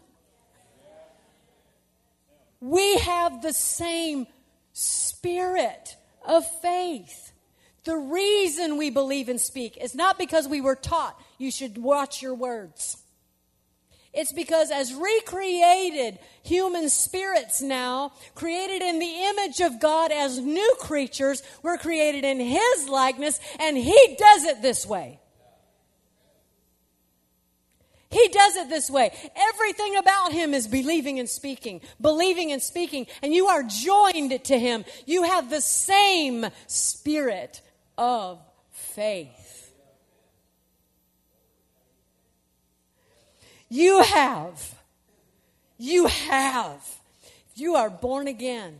We have the same spirit of faith. The reason we believe and speak is not because we were taught you should watch your words. It's because as recreated human spirits now, created in the image of God as new creatures, we're created in His likeness, and He does it this way. He does it this way. Everything about him is believing and speaking, believing and speaking, and you are joined to him. You have the same spirit of faith. You have. You have. You are born again,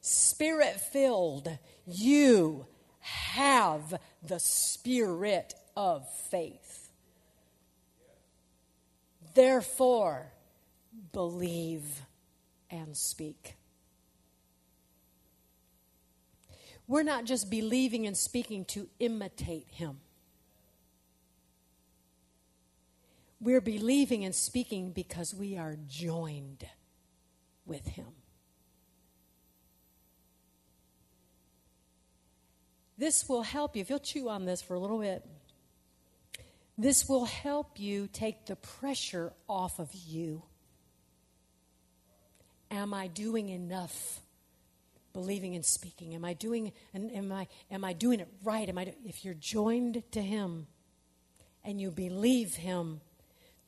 spirit filled. You have the spirit of faith. Therefore, believe and speak. We're not just believing and speaking to imitate Him. We're believing and speaking because we are joined with Him. This will help you. If you'll chew on this for a little bit, this will help you take the pressure off of you. Am I doing enough? Believing and speaking. Am I doing and am I am I doing it right? Am I if you're joined to him and you believe him,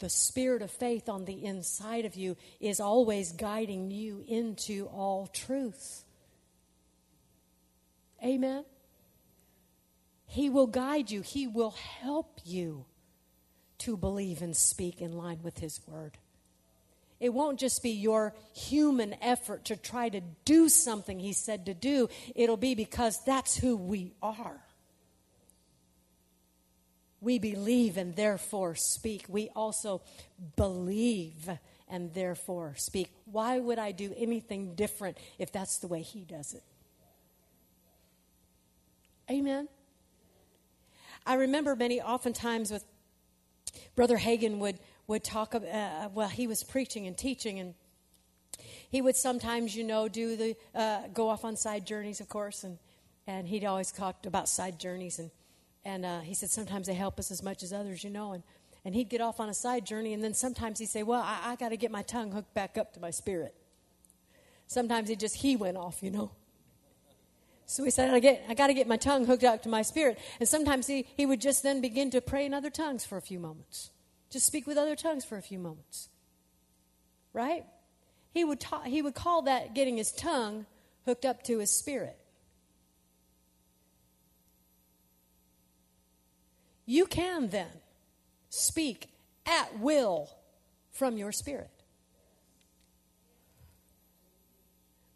the spirit of faith on the inside of you is always guiding you into all truth. Amen. He will guide you, He will help you to believe and speak in line with His word. It won't just be your human effort to try to do something He said to do, it'll be because that's who we are. We believe and therefore speak. We also believe and therefore speak. Why would I do anything different if that's the way He does it? Amen. I remember many oftentimes with Brother Hagin would would talk uh, well, he was preaching and teaching, and he would sometimes, you know, do the, uh, go off on side journeys, of course, and, and he'd always talked about side journeys, and And uh, he said, sometimes they help us as much as others, you know. And, and he'd get off on a side journey, and then sometimes he'd say, Well, I, I got to get my tongue hooked back up to my spirit. Sometimes he just, he went off, you know. So he said, I, get, I got to get my tongue hooked up to my spirit. And sometimes he, he would just then begin to pray in other tongues for a few moments. Just speak with other tongues for a few moments. Right? He would, ta- he would call that getting his tongue hooked up to his spirit. You can then speak at will from your spirit.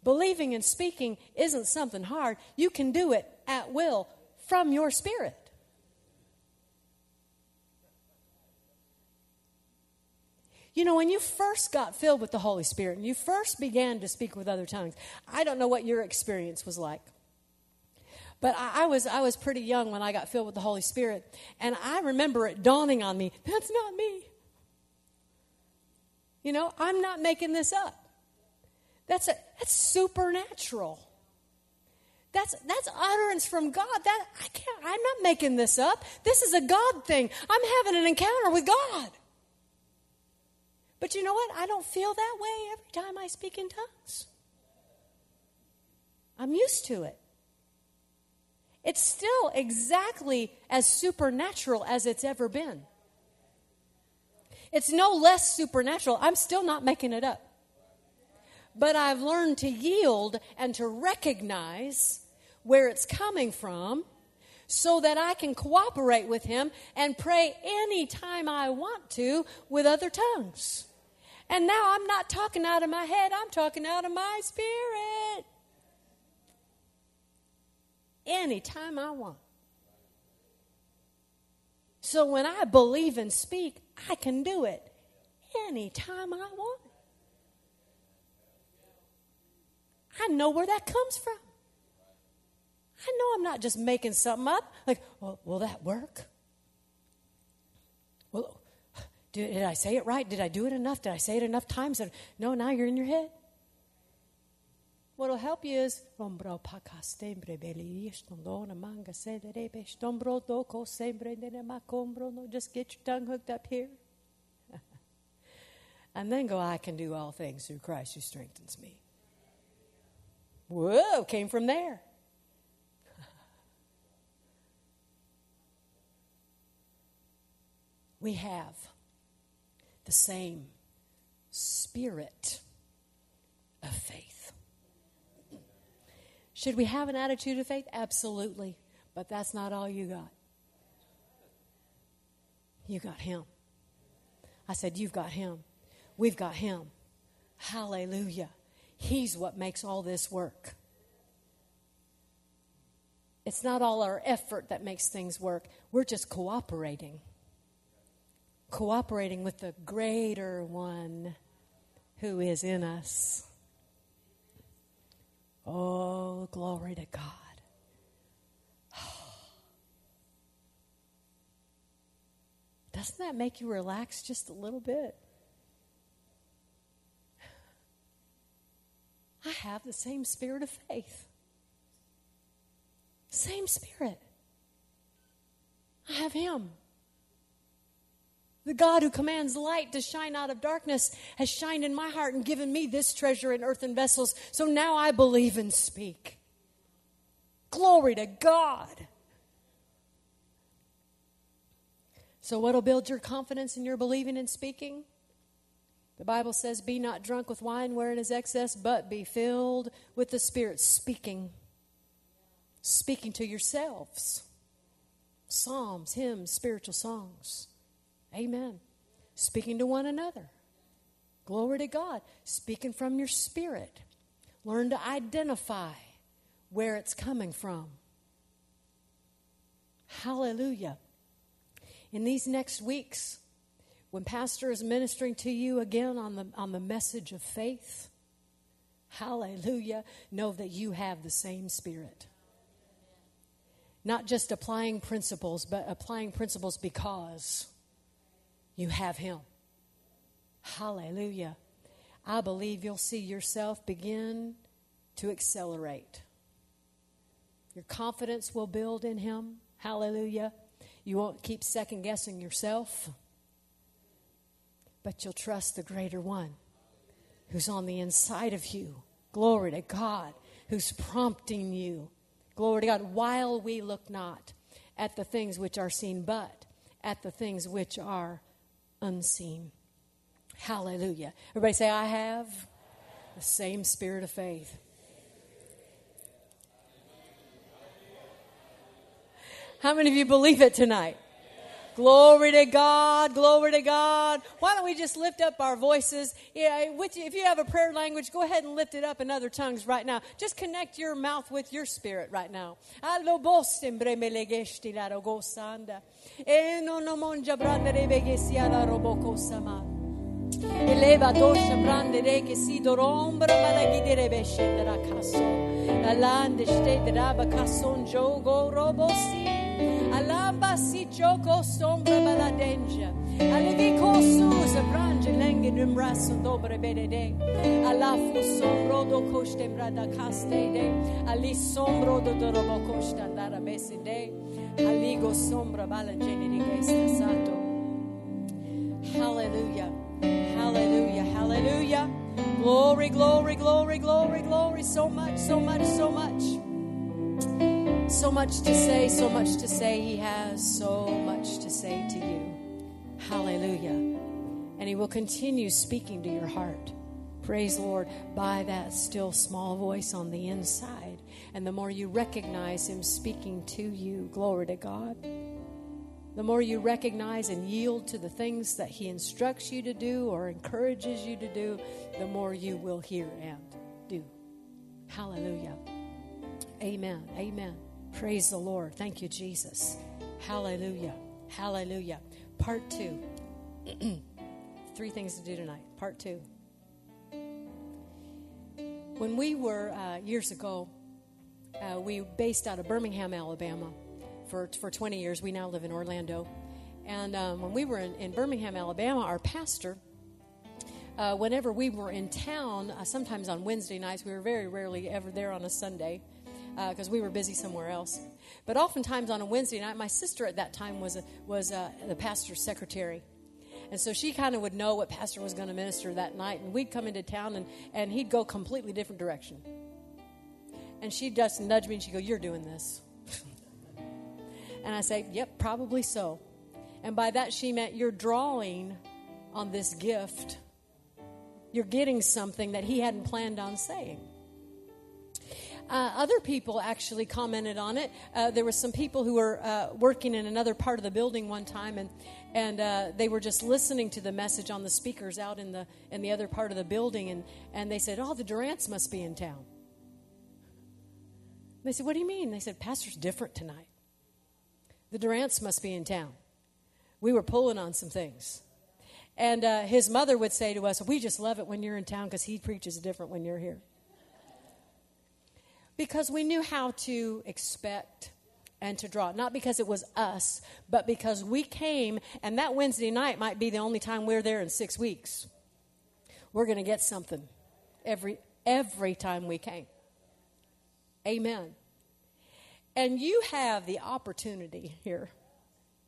Believing and speaking isn't something hard. You can do it at will from your spirit. You know, when you first got filled with the Holy Spirit and you first began to speak with other tongues, I don't know what your experience was like. But I, I, was I was pretty young when I got filled with the Holy Spirit, and I remember it dawning on me, that's not me. You know, I'm not making this up. That's a, that's supernatural. That's that's utterance from God. That I can't I'm not making this up. This is a God thing. I'm having an encounter with God. But you know what? I don't feel that way every time I speak in tongues. I'm used to it. It's still exactly as supernatural as it's ever been. It's no less supernatural. I'm still not making it up but I've learned to yield and to recognize where it's coming from so that I can cooperate with Him and pray anytime I want to with other tongues. And now I'm not talking out of my head, I'm talking out of my spirit. Anytime I want. So when I believe and speak, I can do it anytime I want. I know where that comes from. I know I'm not just making something up. Like, well, will that work? Well, did, did I say it right? Did I do it enough? Did I say it enough times? No, now you're in your head. What'll help you is just get your tongue hooked up here. and then go, I can do all things through Christ who strengthens me. Whoa, came from there. we have the same spirit of faith. Should we have an attitude of faith? Absolutely. But that's not all you got. You got Him. I said, You've got Him. We've got Him. Hallelujah. He's what makes all this work. It's not all our effort that makes things work, we're just cooperating. Cooperating with the greater one who is in us. Oh, glory to God. Doesn't that make you relax just a little bit? I have the same spirit of faith. Same spirit. I have Him. The God who commands light to shine out of darkness has shined in my heart and given me this treasure in earthen vessels. So now I believe and speak. Glory to God. So, what will build your confidence in your believing and speaking? The Bible says, Be not drunk with wine wherein is excess, but be filled with the Spirit, speaking. Speaking to yourselves. Psalms, hymns, spiritual songs. Amen. Speaking to one another. Glory to God. Speaking from your spirit. Learn to identify where it's coming from. Hallelujah. In these next weeks, when Pastor is ministering to you again on the, on the message of faith, hallelujah, know that you have the same spirit. Not just applying principles, but applying principles because you have Him. Hallelujah. I believe you'll see yourself begin to accelerate. Your confidence will build in Him. Hallelujah. You won't keep second guessing yourself, but you'll trust the greater one who's on the inside of you. Glory to God, who's prompting you. Glory to God, while we look not at the things which are seen, but at the things which are unseen. Hallelujah. Everybody say, I have the same spirit of faith. How many of you believe it tonight? Glory to God, glory to God. Why don't we just lift up our voices? Yeah, if you have a prayer language, go ahead and lift it up in other tongues right now. Just connect your mouth with your spirit right now. Eleva dosha brande re che si dorombra ma la ghiderebbe scendere a casso. La lande stede raba casson giogo robosi. Sombra bala denja. Alevi cosus brange lenge dum brasso dobre bedede. Alafu sombro do caste de. Ali sombro do andara beside. Aligo sombra di sato. Hallelujah. Hallelujah. Hallelujah. Glory, glory, glory, glory, glory. So much, so much, so much. So much to say, so much to say. He has so much to say to you. Hallelujah. And He will continue speaking to your heart. Praise Lord by that still small voice on the inside. And the more you recognize Him speaking to you, glory to God the more you recognize and yield to the things that He instructs you to do or encourages you to do, the more you will hear and do. Hallelujah. Amen. Amen. Praise the Lord. Thank you, Jesus. Hallelujah. Hallelujah. Part two. Three things to do tonight. Part two. When we were uh, years ago, uh, we based out of Birmingham, Alabama for, for 20 years. We now live in Orlando. And um, when we were in, in, Birmingham, Alabama, our pastor, uh, whenever we were in town, uh, sometimes on Wednesday nights, we were very rarely ever there on a Sunday because uh, we were busy somewhere else. But oftentimes on a Wednesday night, my sister at that time was, a, was a, the pastor's secretary. And so she kind of would know what pastor was going to minister that night. And we'd come into town and, and he'd go completely different direction. And she'd just nudge me and she'd go, You're doing this. And I say, Yep, probably so. And by that, she meant you're drawing on this gift. You're getting something that he hadn't planned on saying. Uh, other people actually commented on it. Uh, there were some people who were uh, working in another part of the building one time, and and uh, they were just listening to the message on the speakers out in the in the other part of the building, and and they said, "Oh, the Durants must be in town." They said, "What do you mean?" They said, "Pastor's different tonight." The Durants must be in town. We were pulling on some things. And uh, his mother would say to us, We just love it when you're in town because he preaches different when you're here. Because we knew how to expect and to draw. Not because it was us, but because we came, and that Wednesday night might be the only time we're there in six weeks. We're going to get something every, every time we came. Amen. And you have the opportunity here.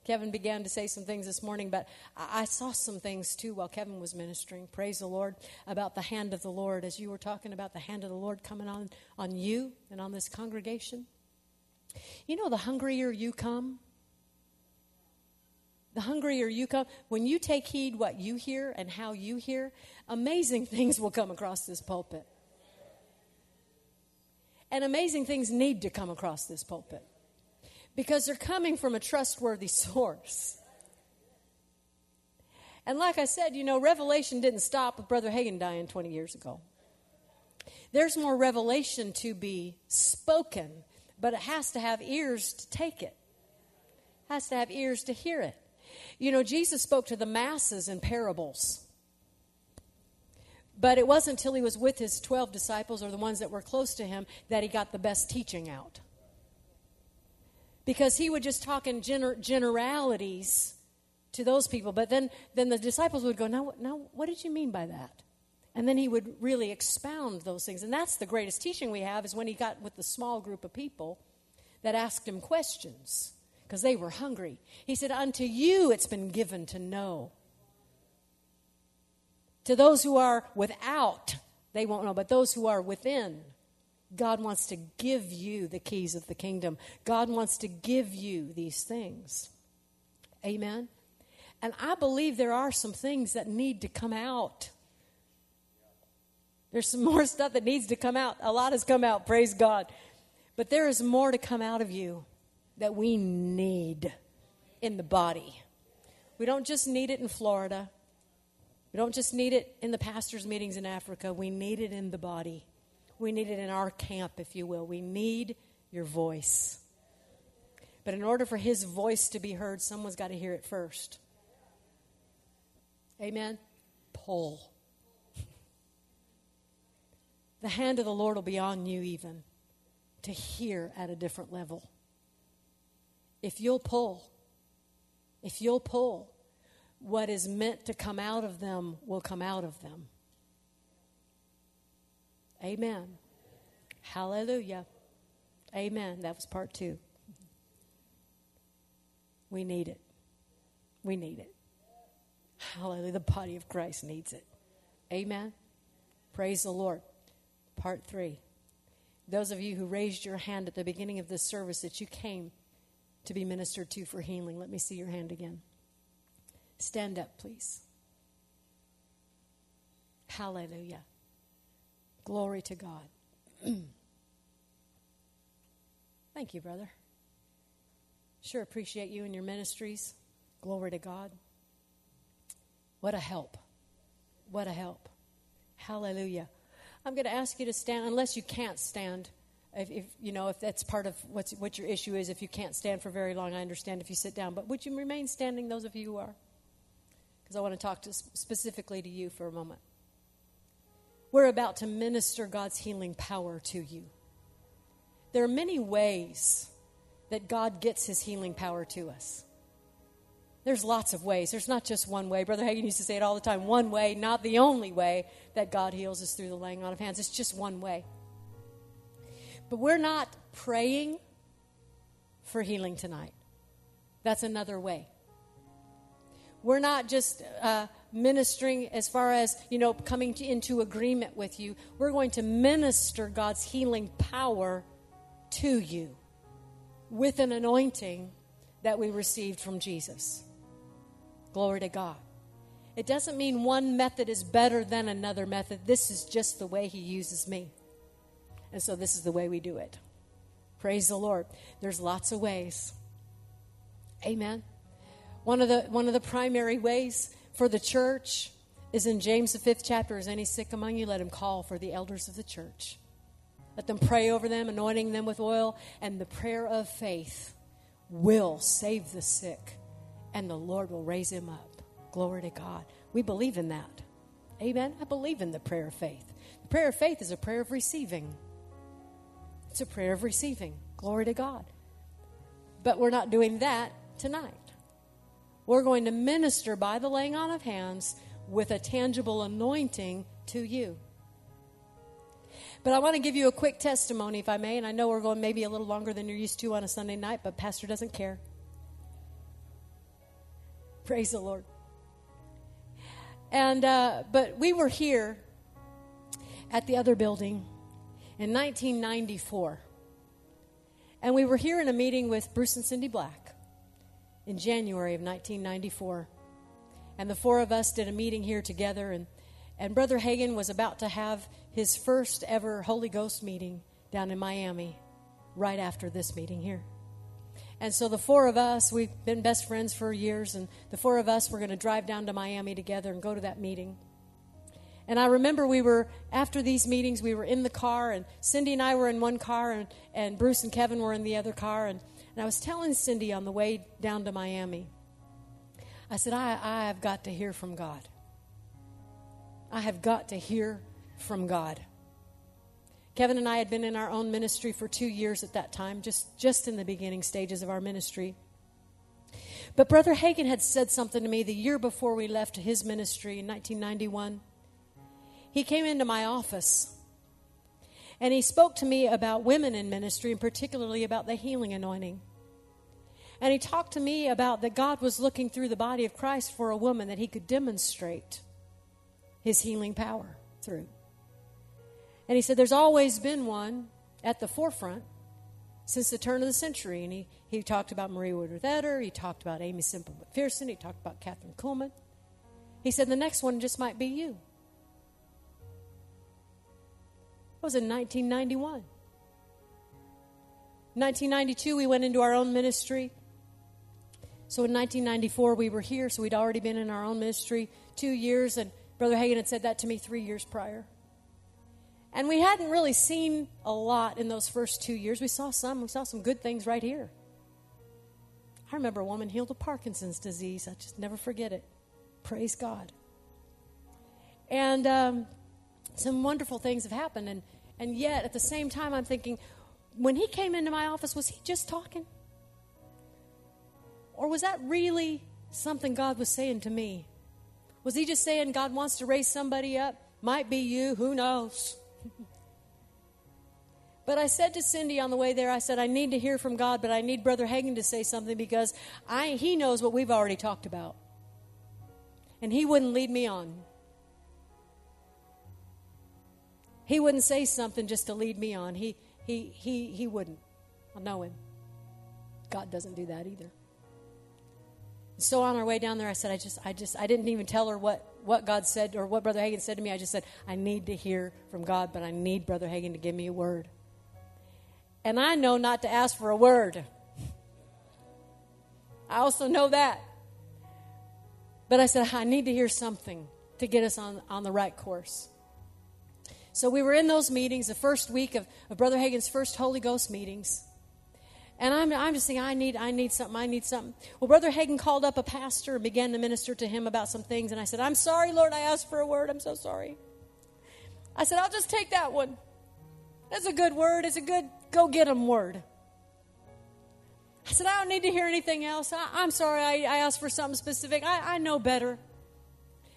Kevin began to say some things this morning, but I saw some things too while Kevin was ministering. Praise the Lord about the hand of the Lord as you were talking about the hand of the Lord coming on, on you and on this congregation. You know, the hungrier you come, the hungrier you come, when you take heed what you hear and how you hear, amazing things will come across this pulpit. And amazing things need to come across this pulpit because they're coming from a trustworthy source. And like I said, you know, revelation didn't stop with Brother Hagin dying 20 years ago. There's more revelation to be spoken, but it has to have ears to take it. it has to have ears to hear it. You know, Jesus spoke to the masses in parables. But it wasn't until he was with his 12 disciples or the ones that were close to him that he got the best teaching out. Because he would just talk in gener- generalities to those people. But then, then the disciples would go, now, now, what did you mean by that? And then he would really expound those things. And that's the greatest teaching we have is when he got with the small group of people that asked him questions. because they were hungry. He said, Unto you it's been given to know. To those who are without, they won't know, but those who are within, God wants to give you the keys of the kingdom. God wants to give you these things. Amen? And I believe there are some things that need to come out. There's some more stuff that needs to come out. A lot has come out, praise God. But there is more to come out of you that we need in the body. We don't just need it in Florida. We don't just need it in the pastors' meetings in Africa. We need it in the body. We need it in our camp, if you will. We need your voice. But in order for his voice to be heard, someone's got to hear it first. Amen? Pull. The hand of the Lord will be on you, even to hear at a different level. If you'll pull, if you'll pull, what is meant to come out of them will come out of them. Amen. Hallelujah. Amen. That was part two. We need it. We need it. Hallelujah. The body of Christ needs it. Amen. Praise the Lord. Part three. Those of you who raised your hand at the beginning of this service that you came to be ministered to for healing, let me see your hand again. Stand up, please. Hallelujah. Glory to God. Thank you, brother. Sure appreciate you and your ministries. Glory to God. What a help. What a help. Hallelujah. I'm going to ask you to stand, unless you can't stand. If, if, you know if that's part of what's, what your issue is, if you can't stand for very long, I understand if you sit down. But would you remain standing, those of you who are? Because I want to talk to, specifically to you for a moment. We're about to minister God's healing power to you. There are many ways that God gets his healing power to us. There's lots of ways. There's not just one way. Brother Hagin used to say it all the time one way, not the only way that God heals us through the laying on of hands. It's just one way. But we're not praying for healing tonight. That's another way. We're not just uh, ministering as far as, you know, coming to, into agreement with you. We're going to minister God's healing power to you with an anointing that we received from Jesus. Glory to God. It doesn't mean one method is better than another method. This is just the way He uses me. And so this is the way we do it. Praise the Lord. There's lots of ways. Amen. One of the one of the primary ways for the church is in James the fifth chapter. Is any sick among you? Let him call for the elders of the church. Let them pray over them, anointing them with oil, and the prayer of faith will save the sick, and the Lord will raise him up. Glory to God. We believe in that. Amen. I believe in the prayer of faith. The prayer of faith is a prayer of receiving. It's a prayer of receiving. Glory to God. But we're not doing that tonight. We're going to minister by the laying on of hands with a tangible anointing to you. But I want to give you a quick testimony, if I may, and I know we're going maybe a little longer than you're used to on a Sunday night, but Pastor doesn't care. Praise the Lord. And uh, but we were here at the other building in 1994, and we were here in a meeting with Bruce and Cindy Black in January of 1994, and the four of us did a meeting here together, and and Brother Hagin was about to have his first ever Holy Ghost meeting down in Miami right after this meeting here. And so the four of us, we've been best friends for years, and the four of us were going to drive down to Miami together and go to that meeting. And I remember we were, after these meetings, we were in the car, and Cindy and I were in one car, and, and Bruce and Kevin were in the other car. And, and I was telling Cindy on the way down to Miami, I said, I, I have got to hear from God. I have got to hear from God. Kevin and I had been in our own ministry for two years at that time, just, just in the beginning stages of our ministry. But Brother Hagin had said something to me the year before we left his ministry in 1991. He came into my office and he spoke to me about women in ministry and particularly about the healing anointing. And he talked to me about that God was looking through the body of Christ for a woman that he could demonstrate his healing power through. And he said, There's always been one at the forefront since the turn of the century. And he, he talked about Marie Woodworth Etter, he talked about Aimee Semple McPherson, he talked about Kathryn Kuhlman. He said, The next one just might be you. Was in 1991. 1992, we went into our own ministry. So in 1994, we were here, so we'd already been in our own ministry two years, and Brother Hagin had said that to me three years prior. And we hadn't really seen a lot in those first two years. We saw some, we saw some good things right here. I remember a woman healed of Parkinson's disease. I just never forget it. Praise God. And um, some wonderful things have happened. And, and yet, at the same time, I'm thinking, when he came into my office, was he just talking? Or was that really something God was saying to me? Was he just saying God wants to raise somebody up? Might be you, who knows? but I said to Cindy on the way there, I said, I need to hear from God, but I need Brother Hagin to say something because I, he knows what we've already talked about. And he wouldn't lead me on. He wouldn't say something just to lead me on. He, he, he, he wouldn't. I know him. God doesn't do that either. So on our way down there, I said, I just, I just, I didn't even tell her what, what God said or what Brother Hagin said to me. I just said, I need to hear from God, but I need Brother Hagin to give me a word. And I know not to ask for a word. I also know that. But I said, I need to hear something to get us on, on the right course. So we were in those meetings, the first week of, of Brother Hagin's first Holy Ghost meetings. And I'm, I'm just thinking, I need, I need something, I need something. Well, Brother Hagin called up a pastor and began to minister to him about some things. And I said, I'm sorry, Lord, I asked for a word. I'm so sorry. I said, I'll just take that one. That's a good word. It's a good go get him word. I said, I don't need to hear anything else. I, am sorry, I, I, asked for something specific. I, I know better.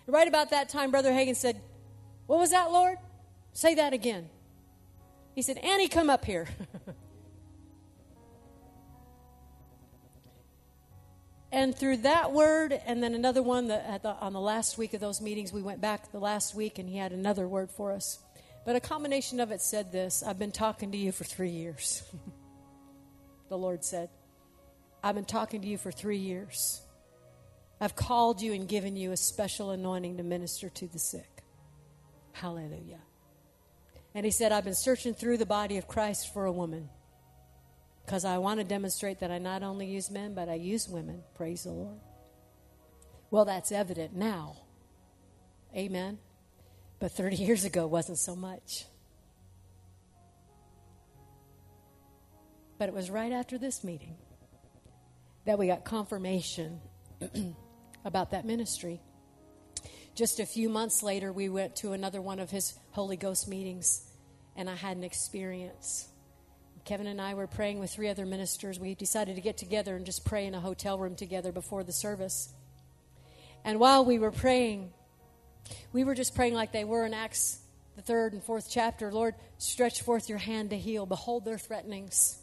Right about that time, Brother Hagin said, What was that, Lord? Say that again. He said, Annie, come up here. and through that word, and then another one that the, on the last week of those meetings, we went back the last week and he had another word for us. But a combination of it said this I've been talking to you for three years. the Lord said, I've been talking to you for three years. I've called you and given you a special anointing to minister to the sick. Hallelujah. And he said, I've been searching through the body of Christ for a woman because I want to demonstrate that I not only use men, but I use women. Praise the Lord. Well, that's evident now. Amen. But 30 years ago wasn't so much. But it was right after this meeting that we got confirmation about that ministry. Just a few months later, we went to another one of his Holy Ghost meetings, and I had an experience. Kevin and I were praying with three other ministers. We decided to get together and just pray in a hotel room together before the service. And while we were praying, we were just praying like they were in Acts, the third and fourth chapter Lord, stretch forth your hand to heal. Behold their threatenings.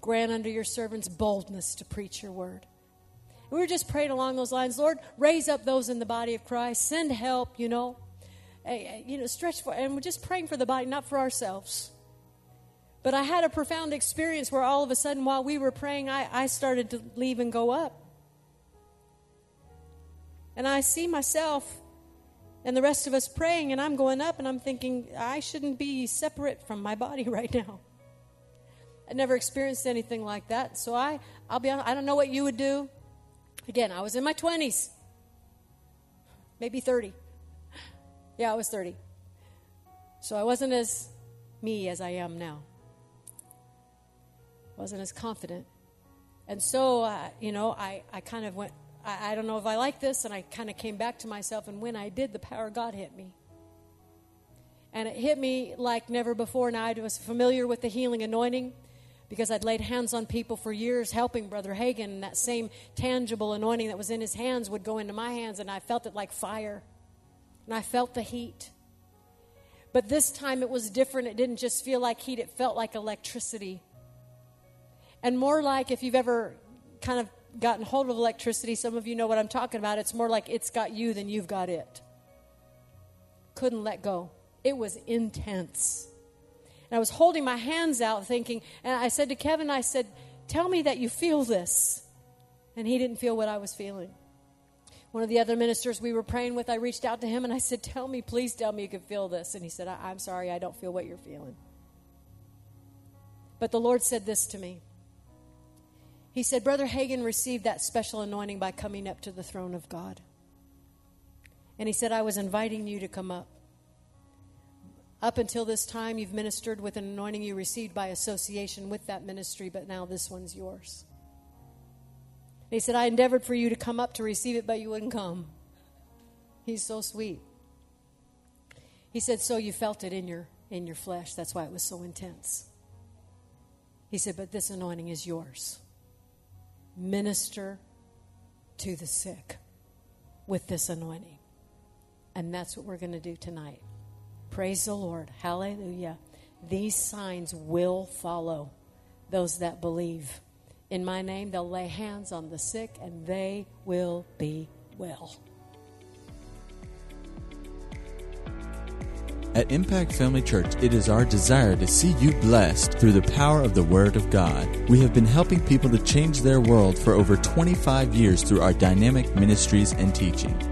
Grant unto your servants boldness to preach your word. We were just praying along those lines. Lord, raise up those in the body of Christ. Send help, you know. Eh, eh, you know, stretch for, and we're just praying for the body, not for ourselves. But I had a profound experience where all of a sudden, while we were praying, I, I started to leave and go up. And I see myself and the rest of us praying, and I'm going up, and I'm thinking, I shouldn't be separate from my body right now. I never experienced anything like that. So I, I'll be honest, I don't know what you would do. Again, I was in my 20s, maybe 30. Yeah, I was 30. So I wasn't as me as I am now. Wasn't as confident. And so, uh, you know, I, I kind of went, I, I don't know if I like this, and I kind of came back to myself. And when I did, the power of God hit me. And it hit me like never before. Now, I was familiar with the healing anointing because I'd laid hands on people for years helping Brother Hagin, and that same tangible anointing that was in his hands would go into my hands, and I felt it like fire. And I felt the heat. But this time it was different. It didn't just feel like heat, it felt like electricity. And more like if you've ever kind of gotten hold of electricity, some of you know what I'm talking about. It's more like it's got you than you've got it. Couldn't let go. It was intense. And I was holding my hands out thinking, and I said to Kevin, I said, Tell me that you feel this. And he didn't feel what I was feeling. One of the other ministers we were praying with, I reached out to him and I said, Tell me, please tell me you can feel this. And he said, I- am sorry, I don't feel what you're feeling. But the Lord said this to me. He said, Brother Hagin received that special anointing by coming up to the throne of God. And he said, I was inviting you to come up. Up until this time, you've ministered with an anointing you received by association with that ministry, but now this one's yours. He said, I endeavored for you to come up to receive it, but you wouldn't come. He's so sweet. He said, So you felt it in your in your flesh. That's why it was so intense. He said, But this anointing is yours. Minister to the sick with this anointing. And that's what we're going to do tonight. Praise the Lord. Hallelujah. These signs will follow those that believe. In my name, they'll lay hands on the sick and they will be well. At Impact Family Church, it is our desire to see you blessed through the power of the Word of God. We have been helping people to change their world for over 25 years through our dynamic ministries and teaching.